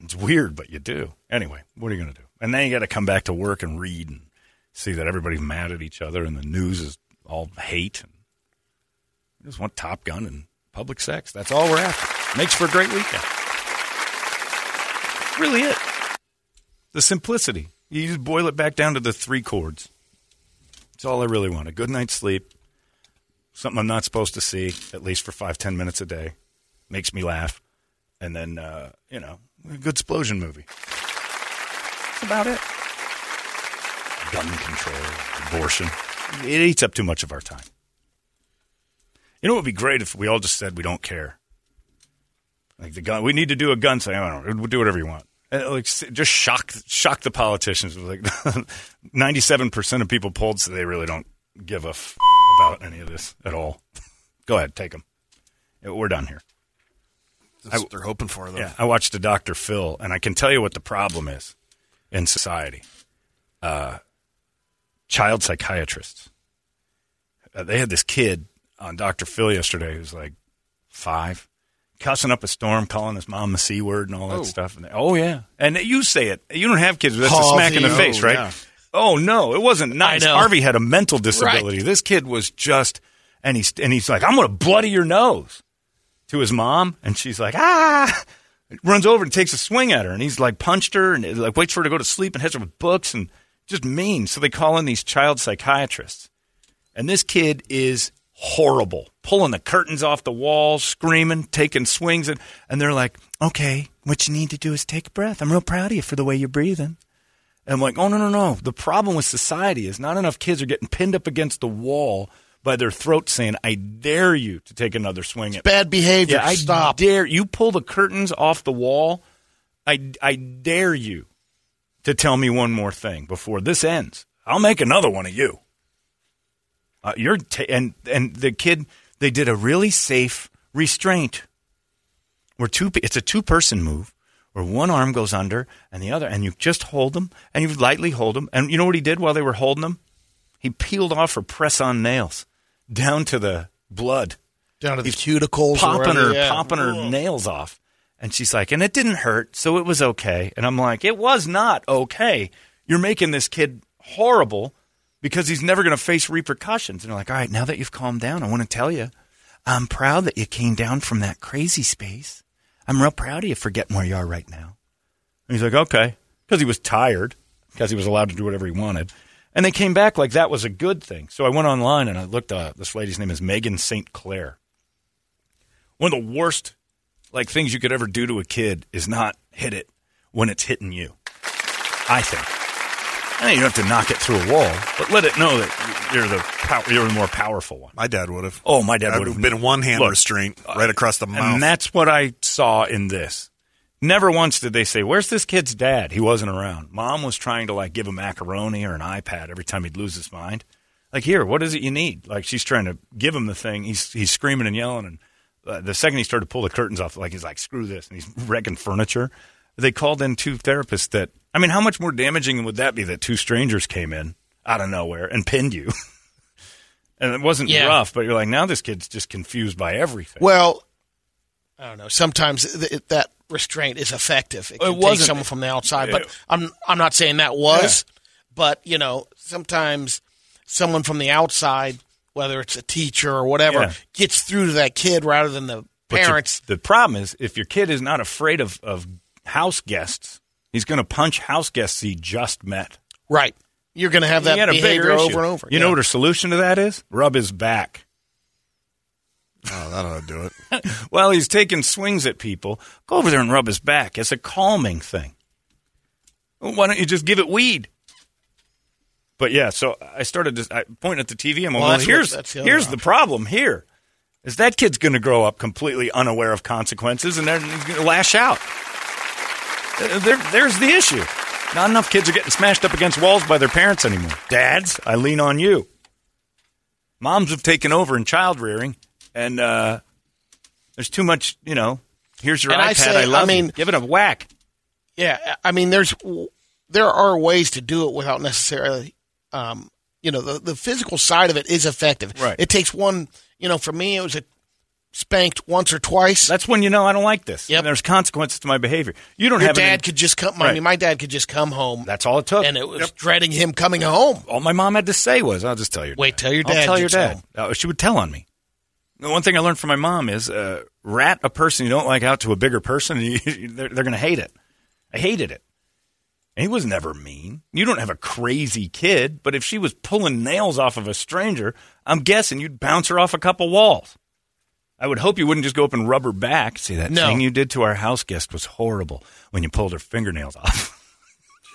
It's weird, but you do. Anyway, what are you going to do? And then you got to come back to work and read and see that everybody's mad at each other and the news is all hate. And just want Top Gun and public sex. That's all we're after. Makes for a great weekend. Really it. The simplicity. You just boil it back down to the three chords. That's all I really want. A good night's sleep. Something I'm not supposed to see, at least for five, ten minutes a day. Makes me laugh. And then, uh, you know, a good explosion movie. That's about it. Gun control, abortion. It eats up too much of our time. You know it would be great if we all just said we don't care? Like the gun, we need to do a gun thing. I don't know. We'll do whatever you want. And like just shock, shock the politicians. <laughs> Like ninety-seven percent of people polled say they really don't give a f- about any of this at all. <laughs> Go ahead, take them. We're done here. That's what they're hoping for, though. Yeah, I watched a Dr. Phil, and I can tell you what the problem is in society. Uh, child psychiatrists. Uh, they had this kid on Dr. Phil yesterday who's like five, cussing up a storm, calling his mom the c word and all that stuff. And they- oh yeah, and you say it. You don't have kids, that's a smack in the Harvey. face, Oh, right? yeah. Oh no, it wasn't nice. Harvey had a mental disability. This kid was just, and he's and he's like, I'm going to bloody your nose to his mom, and she's like, ah, runs over and takes a swing at her, and he's like punched her, and like waits for her to go to sleep and hits her with books, and just mean. So they call in these child psychiatrists, and this kid is horrible, pulling the curtains off the walls, screaming, taking swings, and and they're like, okay, what you need to do is take a breath. I'm real proud of you for the way you're breathing. And I'm like, oh no no no. The problem with society is not enough kids are getting pinned up against the wall by their throat saying, "I dare you to take another swing at me." Bad behavior. Yeah, I Stop. dare you pull the curtains off the wall. I I dare you to tell me one more thing before this ends. I'll make another one of you. Uh, you're ta- and and the kid they did a really safe restraint. Where two it's a two person move where one arm goes under and the other and you just hold them and you lightly hold them and you know what he did while they were holding them? He peeled off her press on nails down to the blood Down to the He's cuticles. popping her yeah. popping her nails off. And she's like, and it didn't hurt, so it was okay. And I'm like, it was not okay. You're making this kid horrible because he's never going to face repercussions. And they're like, all right, now that you've calmed down, I want to tell you, I'm proud that you came down from that crazy space. I'm real proud of you for getting where you are right now. And he's like, okay, because he was tired, because he was allowed to do whatever he wanted. And they came back like that was a good thing. So I went online and I looked. Uh, this lady's name is Megan St. Clair one of the worst like things you could ever do to a kid is not hit it when it's hitting you. I think. I you don't have to knock it through a wall, but let it know that you're the you're the more powerful one. My dad would have. Oh, my dad would have been one hand Look, restraint right across the mouth. And that's what I saw in this. Never once did they say, "Where's this kid's dad?" He wasn't around. Mom was trying to like give him macaroni or an iPad every time he'd lose his mind. Like, here, what is it you need? Like, she's trying to give him the thing. He's he's screaming and yelling, and uh, the second he started to pull the curtains off, like he's like, "Screw this!" and he's <laughs> wrecking furniture. They called in two therapists. That I mean, how much more damaging would that be? That two strangers came in out of nowhere and pinned you. <laughs> And it wasn't Yeah. rough, but you're like, now this kid's just confused by everything. Well, I don't know. Sometimes th- that restraint is effective. It, It take wasn't- someone from the outside, Yeah. but I'm I'm not saying that was, but you know, sometimes someone from the outside, whether it's a teacher or whatever, Yeah. gets through to that kid rather than the But your- parents. the problem is, if your kid is not afraid of, of house guests, he's going to punch house guests he just met. right. You're going to have that He had a behavior over and over. You Yeah. know what her solution to that is? Rub his back. Oh, that ought to do it. <laughs> Well, he's taking swings at people. Go over there and rub his back. It's a calming thing. Why don't you just give it weed? But yeah, so I started to I pointing at the TV. I'm like, Well, well, that's what- here's the other here's the problem. Here is that kid's going to grow up completely unaware of consequences, and then he's going to lash out. Uh, There, there's the issue. Not enough kids are getting smashed up against walls by their parents anymore. Dads, I lean on you. Moms have taken over in child rearing, and uh, there's too much. You know, here's your And iPad. I I, love I mean- you. give it a whack. Yeah, I mean, there's there are ways to do it without necessarily, um, you know, the the physical side of it is effective. Right. It takes one. You know, for me, it was a spanked once or twice. That's when you know I don't like this. Yep. And there's consequences to my behavior. You don't Your have dad could just come. I Right. mean, my dad could just come home, That's all it took. and it was dreading him coming home. all my mom had to say was, "I'll just tell your Wait dad. till your I'll dad tell your dad." Uh, she would tell on me. The one thing I learned from my mom is, uh, rat a person you don't like out to a bigger person, <laughs> and you, they're, they're going to hate it. I hated it. And he was never mean. You don't have a crazy kid, but if she was pulling nails off of a stranger, I'm guessing you'd bounce her off a couple walls. I would hope you wouldn't just go up and rub her back. See, that No. thing you did to our house guest was horrible when you pulled her fingernails off.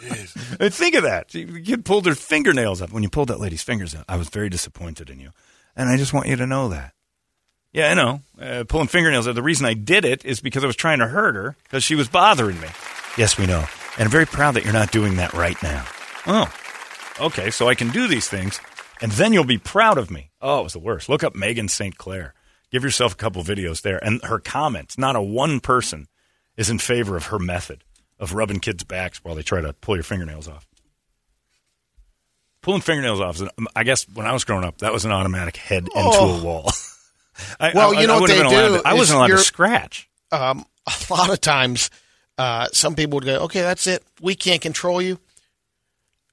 Jeez. <laughs> Think of that. The kid pulled her fingernails up when you pulled that lady's fingers out. I was very disappointed in you. And I just want you to know that. Yeah, I know. Uh, pulling fingernails out. The reason I did it is because I was trying to hurt her because she was bothering me. Yes, we know. And I'm very proud that you're not doing that right now. Oh, okay. So I can do these things, and then you'll be proud of me. Oh, it was the worst. Look up Megan St. Clair. Give yourself a couple videos there. And her comments, not a one person is in favor of her method of rubbing kids' backs while they try to pull your fingernails off. Pulling fingernails off, I guess when I was growing up, that was an automatic head into Oh. a wall. <laughs> I, Well, I- you know I what they do to- I wasn't allowed to scratch. Um, a lot of times, uh, some people would go, "Okay, that's it. We can't control you.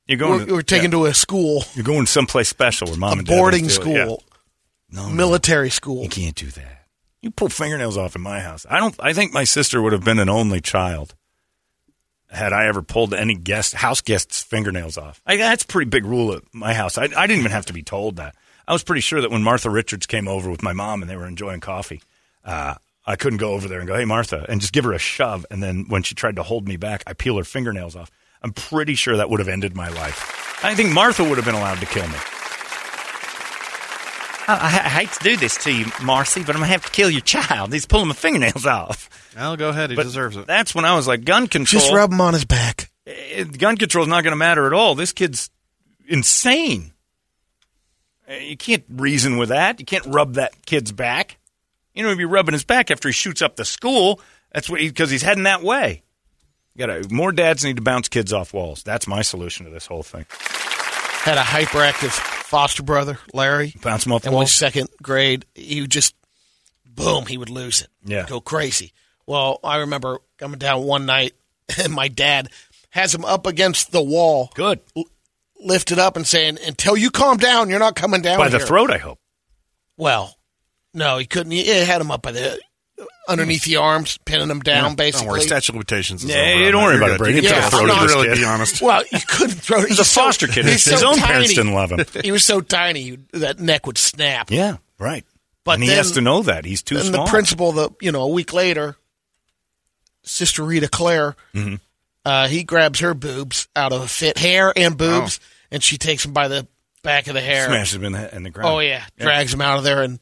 You're going. We're, to, we're taken yeah. to a school, You're going someplace special where mom a and dad boarding it. Yeah. No, no. military school." You can't do that. You pull fingernails off in my house. I don't. I think my sister would have been an only child had I ever pulled any guest house guests' fingernails off. I, that's a pretty big rule at my house. I, I didn't even have to be told that. I was pretty sure that when Martha Richards came over with my mom and they were enjoying coffee, uh, I couldn't go over there and go, "Hey, Martha," and just give her a shove. And then when she tried to hold me back, I peel her fingernails off. I'm pretty sure that would have ended my life. I think Martha would have been allowed to kill me. I, I, I hate to do this to you, Marcy, but I'm gonna have to kill your child. He's pulling my fingernails off. I'll go ahead. He But deserves it. That's when I was like, gun control. Just rub him on his back. eh, gun control is not going to matter at all. This kid's insane. Eh, You can't reason with that. You can't rub that kid's back. You know, he'd be rubbing his back after he shoots up the school, that's what because he's heading that way. You got more dads need to bounce kids off walls. That's my solution to this whole thing. Had a hyperactive foster brother, Larry, Bounce him off the walls. second grade. He would just, boom, he would lose it. Yeah. go crazy. Well, I remember coming down one night, <laughs> and my dad has him up against the wall, Good lifted up, and saying, "Until you calm down, you're not coming down." by the here." throat. I hope. Well, no, he couldn't. He had him up by the underneath the arms, pinning him down, basically. Don't worry. Statute of limitations. Is Yeah, over on don't that. worry You're about good. it. You Bring it can to the tell throat to of this really kid. be honest. <laughs> Well, you couldn't throw. He's a foster kid. He's His so own parents tiny. didn't love him. He was so tiny that neck would snap. Yeah, right. But and he then- has to know that he's too and small. the principal, the you know, a week later, Sister Rita Claire, Mm-hmm. uh, he grabs her boobs out of a fit, hair and boobs, Oh. and she takes him by the back of the hair. smashes him in the, in the ground. Oh yeah, drags him out of there, and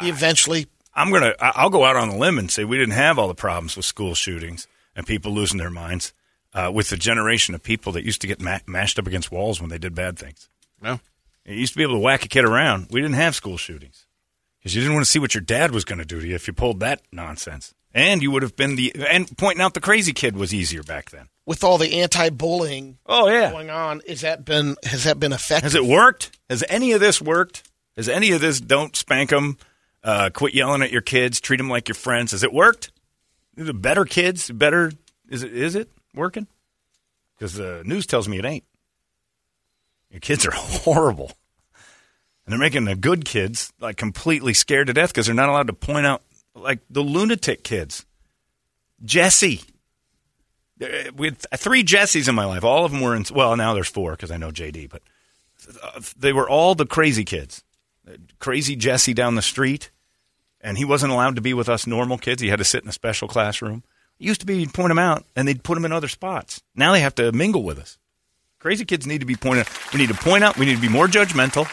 he eventually. I'm gonna. I- I'll go out on a limb and say we didn't have all the problems with school shootings and people losing their minds uh, with the generation of people that used to get ma- mashed up against walls when they did bad things. No. You used to be able to whack a kid around. We didn't have school shootings because you didn't want to see what your dad was going to do to you if you pulled that nonsense. And you would have been the and pointing out the crazy kid was easier back then. With all the anti-bullying Oh yeah. going on, is that been has that been effective? Has it worked? Has any of this worked? Has any of this don't spank them, uh, quit yelling at your kids, treat them like your friends? Has it worked? The better kids, better is it is it working? Because the news tells me it ain't. Your kids are <laughs> horrible, and they're making the good kids like completely scared to death because they're not allowed to point out like the lunatic kids. Jesse, Uh, with three Jessies in my life, all of them were in. Well, now there's four because I know JD, but uh, they were all the crazy kids. Crazy Jesse down the street, and he wasn't allowed to be with us normal kids. He had to sit in a special classroom. It used to be you'd point them out, and they'd put them in other spots. Now they have to mingle with us. Crazy kids need to be pointed. We need to point out. We need to be more judgmental,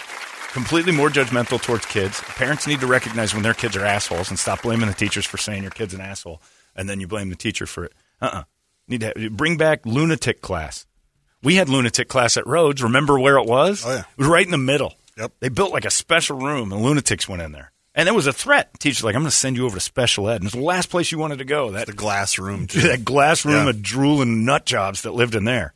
completely more judgmental towards kids. Parents need to recognize when their kids are assholes and stop blaming the teachers for saying your kid's an asshole, and then you blame the teacher for it. Uh-uh. Need to have, bring back lunatic class. We had lunatic class at Rhodes. Remember where it was? Oh, yeah. It was right in the middle. Yep. They built like a special room, and lunatics went in there. And it was a threat. Teacher's like, I'm going to send you over to special ed. And it's the last place you wanted to go. That The glass room, <laughs> too. that glass room Yeah. of drooling nut jobs that lived in there.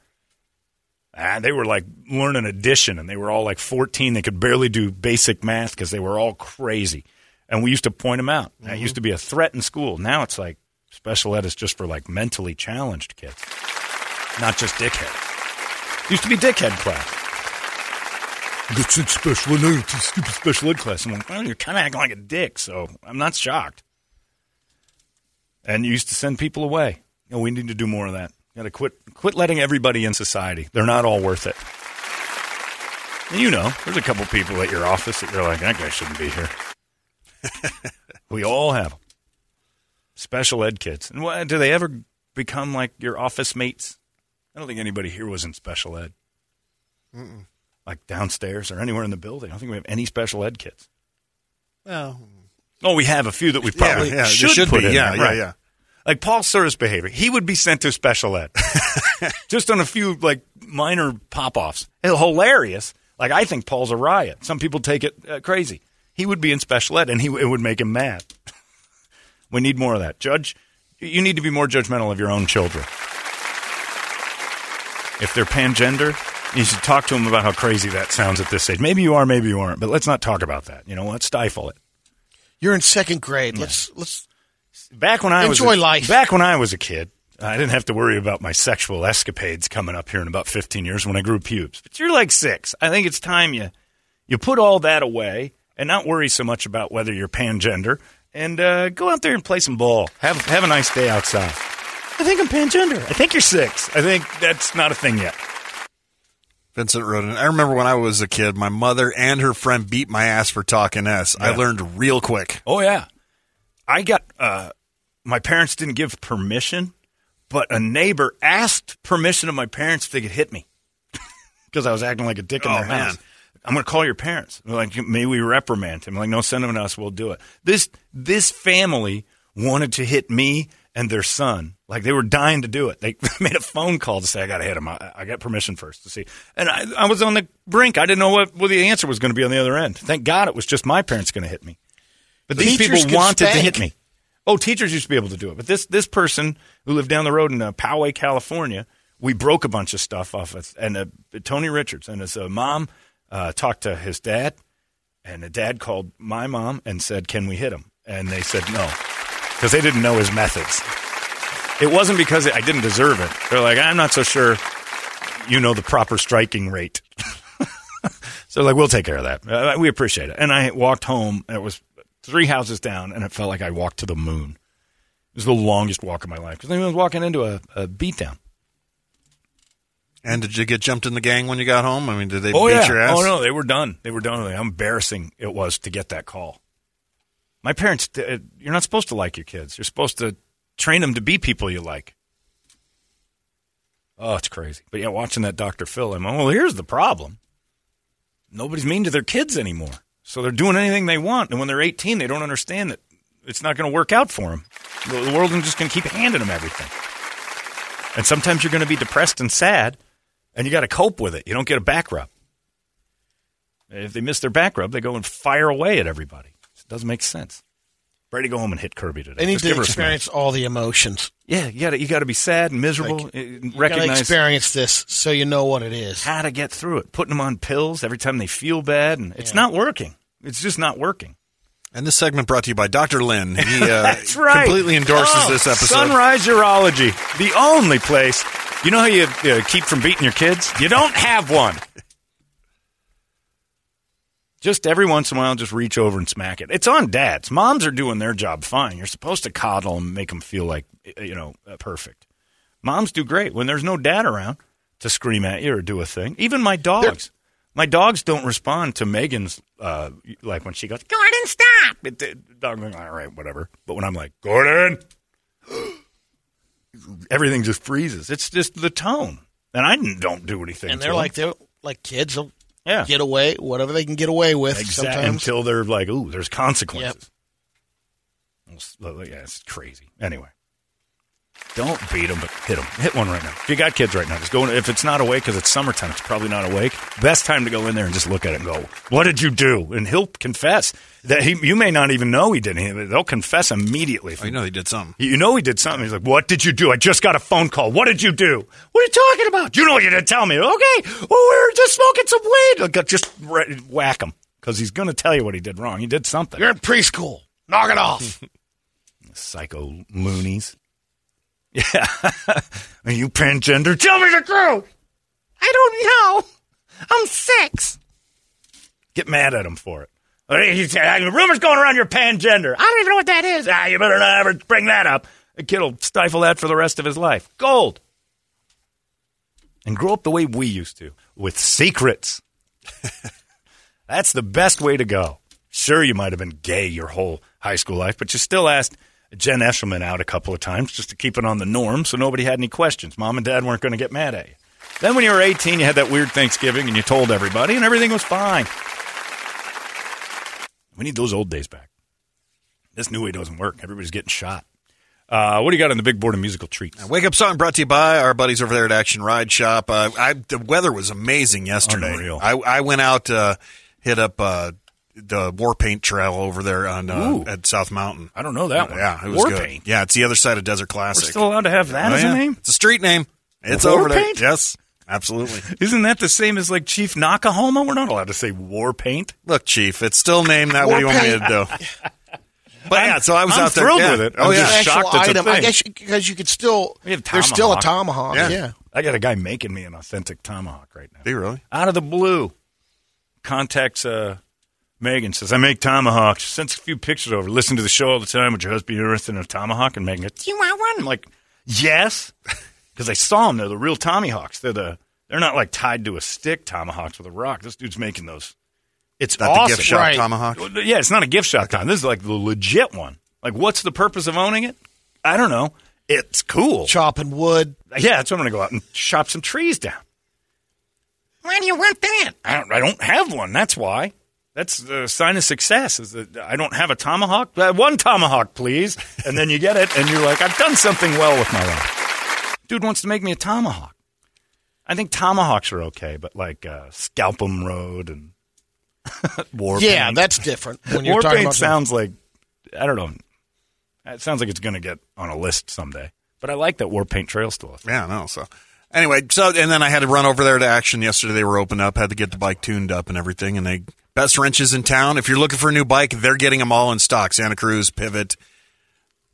And they were like learning addition, and they were all like 14. They could barely do basic math because they were all crazy. And we used to point them out. That mm-hmm. used to be a threat in school. Now it's like special ed is just for like mentally challenged kids, not just dickheads. Used to be dickhead class. That's in special ed. It's a stupid special ed class. I'm like, well, you're kind of acting like a dick, so I'm not shocked. And you used to send people away. You know, we need to do more of that. Got to quit quit letting everybody in society. They're not all worth it. And you know, there's a couple people at your office that you're like, that guy shouldn't be here. <laughs> we all have them. Special ed kids. And what, do they ever become like your office mates? I don't think anybody here was in special ed. Like downstairs or anywhere in the building. I don't think we have any special ed kids. Well, Oh, we have a few that we probably yeah, they should, should put be. in Yeah, there, yeah, right. yeah. Like Paul Sir's behavior, he would be sent to special ed, <laughs> just on a few like minor pop-offs. Hilarious. Like I think Paul's a riot. Some people take it uh, crazy. He would be in special ed, and he it would make him mad. <laughs> we need more of that. Judge, you need to be more judgmental of your own children. If they're pangender, you should talk to him about how crazy that sounds at this age. Maybe you are, maybe you aren't, but let's not talk about that. You know, let's stifle it. you're in second grade. Let's let's Back when I was Enjoy a, life. Back when I was a kid, I didn't have to worry about my sexual escapades coming up here in about 15 years when I grew pubes. But you're like six. I think it's time you you put all that away and not worry so much about whether you're pangender and uh, go out there and play some ball. Have have a nice day outside. I think I'm pangender. I think you're six. I think that's not a thing yet. Vincent wrote in. I remember when I was a kid, my mother and her friend beat my ass for talking S. I Yeah. learned real quick. Oh yeah, I got. Uh, my parents didn't give permission, but a neighbor asked permission of my parents if they could hit me <laughs> because I was acting like a dick in Oh, their man. house. I'm going to call your parents. They're like, may we reprimand him? I'm like, no, send them to us. We'll do it. This this family wanted to hit me and their son. Like they were dying to do it. They <laughs> made a phone call to say, I got to hit him. I, I got permission first to see. And I, I was on the brink. I didn't know what, what the answer was going to be on the other end. Thank God it was just my parents going to hit me. But these Teachers people wanted to hit me. Oh, teachers used to be able to do it, but this this person who lived down the road in uh, Poway, California, we broke a bunch of stuff off of, and uh, Tony Richards and his uh, mom uh, talked to his dad, and the dad called my mom and said, "Can we hit him?" And they said no because they didn't know his methods. It wasn't because I didn't deserve it. They're like, I'm not so sure you know the proper striking rate. <laughs> so like, we'll take care of that. Uh, we appreciate it. And I walked home, and it was three houses down, and it felt like I walked to the moon. It was the longest walk of my life because I was walking into a, a beatdown. And did you get jumped in the gang when you got home? I mean, did they Oh beat yeah. your ass? Oh no, they were done. They were done. How embarrassing it was to get that call. My parents, uh, you're not supposed to like your kids. You're supposed to train them to be people you like. Oh, it's crazy. But yeah, watching that Dr. Phil, I'm well. Here's the problem. Nobody's mean to their kids anymore, so they're doing anything they want. And when they're 18, they don't understand that it's not going to work out for them. The the world is just going to keep handing them everything. And sometimes you're going to be depressed and sad, and you got to cope with it. You don't get a back rub. If they miss their back rub, they go and fire away at everybody. It doesn't make sense. Brady, go home and hit Kirby today. they need Just give to her a smack. experience all the emotions. Yeah, you got to you got to be sad and miserable. Like, uh, You gotta recognize experience this so you know what it is. how to get through it. Putting them on pills every time they feel bad, and it's Yeah. not working. It's just not working. And this segment brought to you by Dr. Lynn. He <laughs> uh, That's right. completely endorses Oh, this episode. Sunrise Urology, the only place. You know how you uh, keep from beating your kids? You don't have one. Just every once in a while, just reach over and smack it. It's on dads. Moms are doing their job fine. You're supposed to coddle and make them feel like, you know, uh, perfect. Moms do great when there's no dad around to scream at you or do a thing. Even my dogs. My dogs don't respond to Megan's, uh, like when she goes, Gordon, stop. It, the dog goes, all right, whatever. But when I'm like, Gordon, <gasps> everything just freezes. It's just the tone. And I don't do anything. and they're them. like they're like kids. They'll Yeah. get away whatever they can get away with. Exactly. Sometimes Until they're like, ooh, there's consequences. Well, Yeah, it's crazy. Anyway, don't beat them, but hit them. Hit one right now. If you got kids right now, just go. In, if it's not awake because it's summertime, it's probably not awake. Best time to go in there and just look at it and go, "What did you do?" And he'll confess that he. You may not even know he did. not They'll confess immediately. Oh, you know he did something. You know he did something. He's like, "What did you do?" I just got a phone call. What did you do? What are you talking about? You know you didn't tell me. Okay, well we were just smoking some weed. Like, uh, Just re- whack him because he's going to tell you what he did wrong. He did something. you're in preschool. Knock it off. <laughs> Psycho loonies. Yeah, <laughs> are you transgender? Tell me the truth. I don't know. I'm six. Get mad at him for it. Uh, rumors going around you're pangender. I don't even know what that is. Ah, you better not ever bring that up. The kid will stifle that for the rest of his life. Gold. And grow up the way we used to, with secrets. <laughs> That's the best way to go. Sure, you might have been gay your whole high school life, but you still asked Jen Eshelman out a couple of times just to keep it on the norm so nobody had any questions. Mom and dad weren't going to get mad at you. Then when you were 18, you had that weird Thanksgiving and you told everybody and everything was fine. We need those old days back. This new way doesn't work. Everybody's getting shot. Uh, what do you got on the big board of musical treats? Wake up song brought to you by our buddies over there at Action Ride Shop. Uh, I, the weather was amazing yesterday. Unreal. I, I went out, uh, hit up uh, the War Paint Trail over there on uh, at South Mountain. I don't know that one. Yeah, it was War good. Paint. Yeah, it's the other side of Desert Classic. We're still allowed to have that Oh, as yeah. a name? It's a street name. It's War over there. Yes, absolutely. <laughs> Isn't that the same as like Chief Nakahoma? We're not allowed to say war paint. Look, Chief, it's still named that. What do you want me to do? <laughs> But yeah, so I was I'm out there. thrilled yeah. with it. Oh I'm yeah, just Actual shocked it's a item. I thing. guess because you could still. There's still a tomahawk. tomahawk. Yeah. Yeah. I got a guy making me an authentic tomahawk right now. Do you really? Out of the blue, contacts uh, Megan says, "I make tomahawks." Sends a few pictures over. Listen to the show all the time. Would your husband be interested in a tomahawk? And Megan, goes, "Do you want one?" I'm like, "Yes," <laughs> because I saw them. They're the real tomahawks. They're the they're not like tied to a stick tomahawks with a rock. This dude's making those. It's Not awesome. the gift shop Right. tomahawk. Yeah, it's not a gift shop time. This is like the legit one. Like, what's the purpose of owning it? I don't know. It's cool. Chopping wood. Yeah, that's what I'm going to go out and chop some trees down. Why do you want that? I don't, I don't have one. That's why. That's the sign of success. Is that I don't have a tomahawk. Uh, one tomahawk, please. And then you get it, and you're like, I've done something well with my life. Dude wants to make me a tomahawk. I think tomahawks are okay, but like uh, scalp 'em road and <laughs> war Yeah, paint. that's different. <laughs> When you're war talking paint about sounds like I don't know. It sounds like it's going to get on a list someday. But I like that war paint trail still. Yeah, no. So anyway, so and then I had to run over there to Action yesterday. They were open up. Had to get the bike tuned up and everything. And they best wrenches in town. If you're looking for a new bike, they're getting them all in stock. Santa Cruz, Pivot,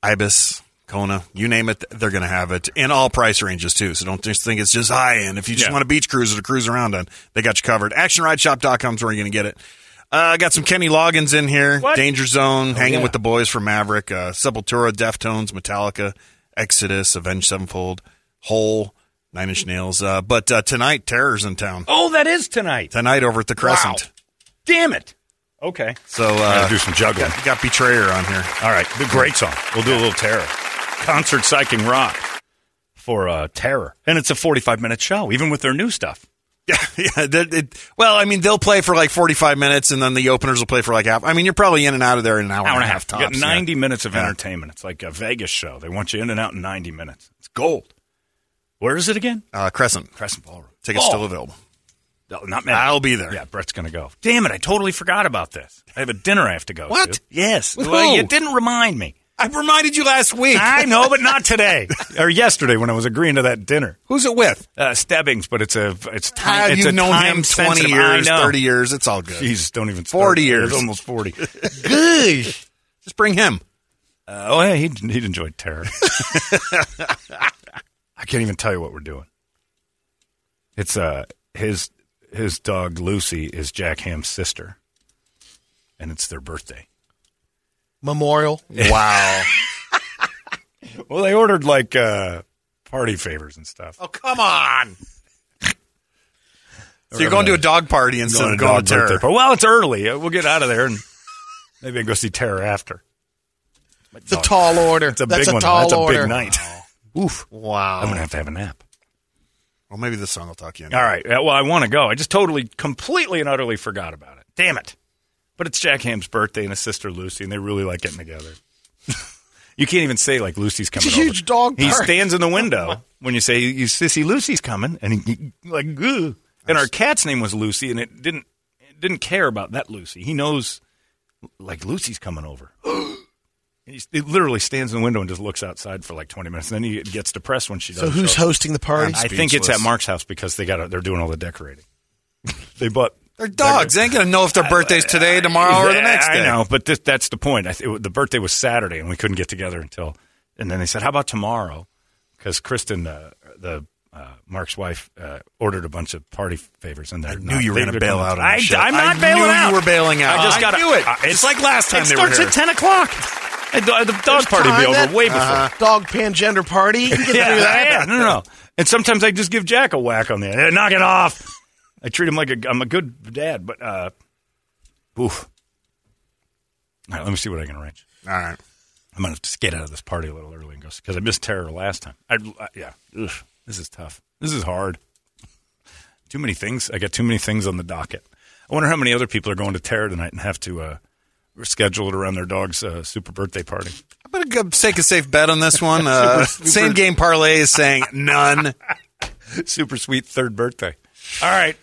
Ibis, Kona, you name it, they're going to have it in all price ranges too. So don't just think it's just high end. If you just Yeah. want a beach cruiser to cruise around on, they got you covered. ActionRideShop.com is where you're going to get it. Uh, I got some Kenny Loggins in here. What? Danger Zone, hanging yeah. with the boys from Maverick, uh, Sepultura, Deftones, Metallica, Exodus, Avenged Sevenfold, Hole, Nine Inch Nails. Uh, but uh, tonight, Terror's in town. Oh, that is tonight. Tonight over at the Crescent. Damn it. Okay. So uh, Gotta do some juggling. Got, got Betrayer on here. All right. The great song. We'll do a little terror. Concert psyching rock for uh, terror. And it's a 45 minute show, even with their new stuff. <laughs> Yeah, yeah. that- it- well, I mean, they'll play for like 45 minutes, and then the openers will play for like half. I mean, you're probably in and out of there in an hour, Hour and a half. tops. You get 90 minutes of Yeah. entertainment. It's like a Vegas show. They want you in and out in 90 minutes. It's gold. Where is it again? Uh, Crescent. Crescent Ballroom. Tickets Oh. still available. No, not many. I'll be there. Yeah, Brett's going to go. Damn it, I totally forgot about this. I have a dinner I have to go What? to. Yes. With well, who? you didn't remind me. I reminded you last week. I know, but not <laughs> today or yesterday when I was agreeing to that dinner. Who's it with? Uh, Stebbings, but it's a it's time. it's you've known him 20 years, 30 years. It's all good. Jesus, don't even start. 40 years. Almost forty. <laughs> Good. Just bring him. Uh, oh yeah, he'd, he'd enjoyed terror. <laughs> I can't even tell you what we're doing. It's uh his his dog Lucy is Jack Ham's sister, and it's their birthday. Memorial. <laughs> Wow. Well, they ordered like uh party favors and stuff. oh, come on. So you're going to a dog party instead Going of to going dog to terror. birthday party. Well, it's early. Uh, We'll get out of there and maybe I can go see Terror after. It's a tall order. It's a That's big a one. tall That's a order. big night. Oof. Wow. I'm gonna have to have a nap. Well, maybe this song will talk you in. All right. Well, I want to go. I just totally, completely, and utterly forgot about it. Damn it. But it's Jack Ham's birthday and his sister Lucy, and they really like getting together. <laughs> you can't even say like Lucy's coming. It's a over. huge dog He stands in the window when you say, "You sissy, Lucy's coming," and he, he like, Ugh. and our cat's name was Lucy, and it didn't it didn't care about that Lucy. He knows like Lucy's coming over. <gasps> <gasps> <gasps> And he, he literally stands in the window and just looks outside for like twenty minutes, and then he gets depressed when she does. So who's hosting the party? I think it's at Mark's house because they got they're doing all the decorating. they bought They're dogs. They ain't going to know if their birthday's today, tomorrow, or the next day. I know, but this, that's the point. I th- the birthday was Saturday, and we couldn't get together until. And then they said, "How about tomorrow?" Because Kristen, uh, the uh, Mark's wife, uh, ordered a bunch of party favors, and I they're knew not- you were going to bail out on I, this shit. I'm not I bailing knew out. you were bailing out. I just I got knew it. Uh, It's like last time It they were starts at ten o'clock. And the, the dog party will be over that- way before. uh, dog pangender party. You can get <laughs> yeah, that. yeah, no, no, no. And sometimes I just give Jack a whack on the head. Knock it off. I treat him like a, I'm a good dad, but uh, oof. All right, let me see what I can arrange. All right. I'm gonna just get out of this party a little early and go because I missed terror last time. I, I yeah, Ugh, this is tough. This is hard. Too many things. I got too many things on the docket. I wonder how many other people are going to terror tonight and have to uh, schedule it around their dog's uh, super birthday party. I'm going to take a safe bet on this one. Uh, <laughs> same game parlay is saying none. <laughs> super sweet third birthday. All right.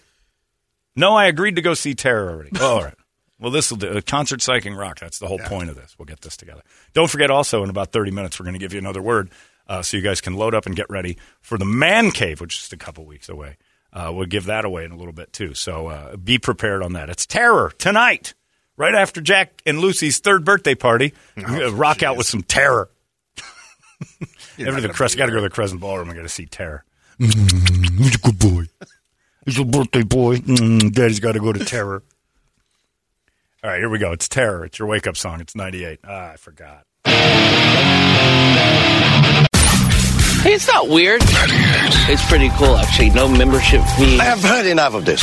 No, I agreed to go see Terror already. Oh, all right. Well, this will do. A concert psyching rock. That's the whole point of this. We'll get this together. Don't forget also, in about 30 minutes, we're going to give you another word uh, so you guys can load up and get ready for the Man Cave, which is just a couple weeks away. Uh, we'll give that away in a little bit, too. So uh, be prepared on that. It's Terror tonight, right after Jack and Lucy's third birthday party. We're gonna rock out with some Terror. Every the Crest, got to go to the Crescent Ballroom I got to see Terror. He's a good boy. He's a birthday boy. Mm, Daddy's got to go to Terror. All right, here we go. It's Terror. It's your wake up song. It's 98. Ah, I forgot. Hey, it's not weird. It's pretty cool, actually. No membership fee. I have heard enough of this.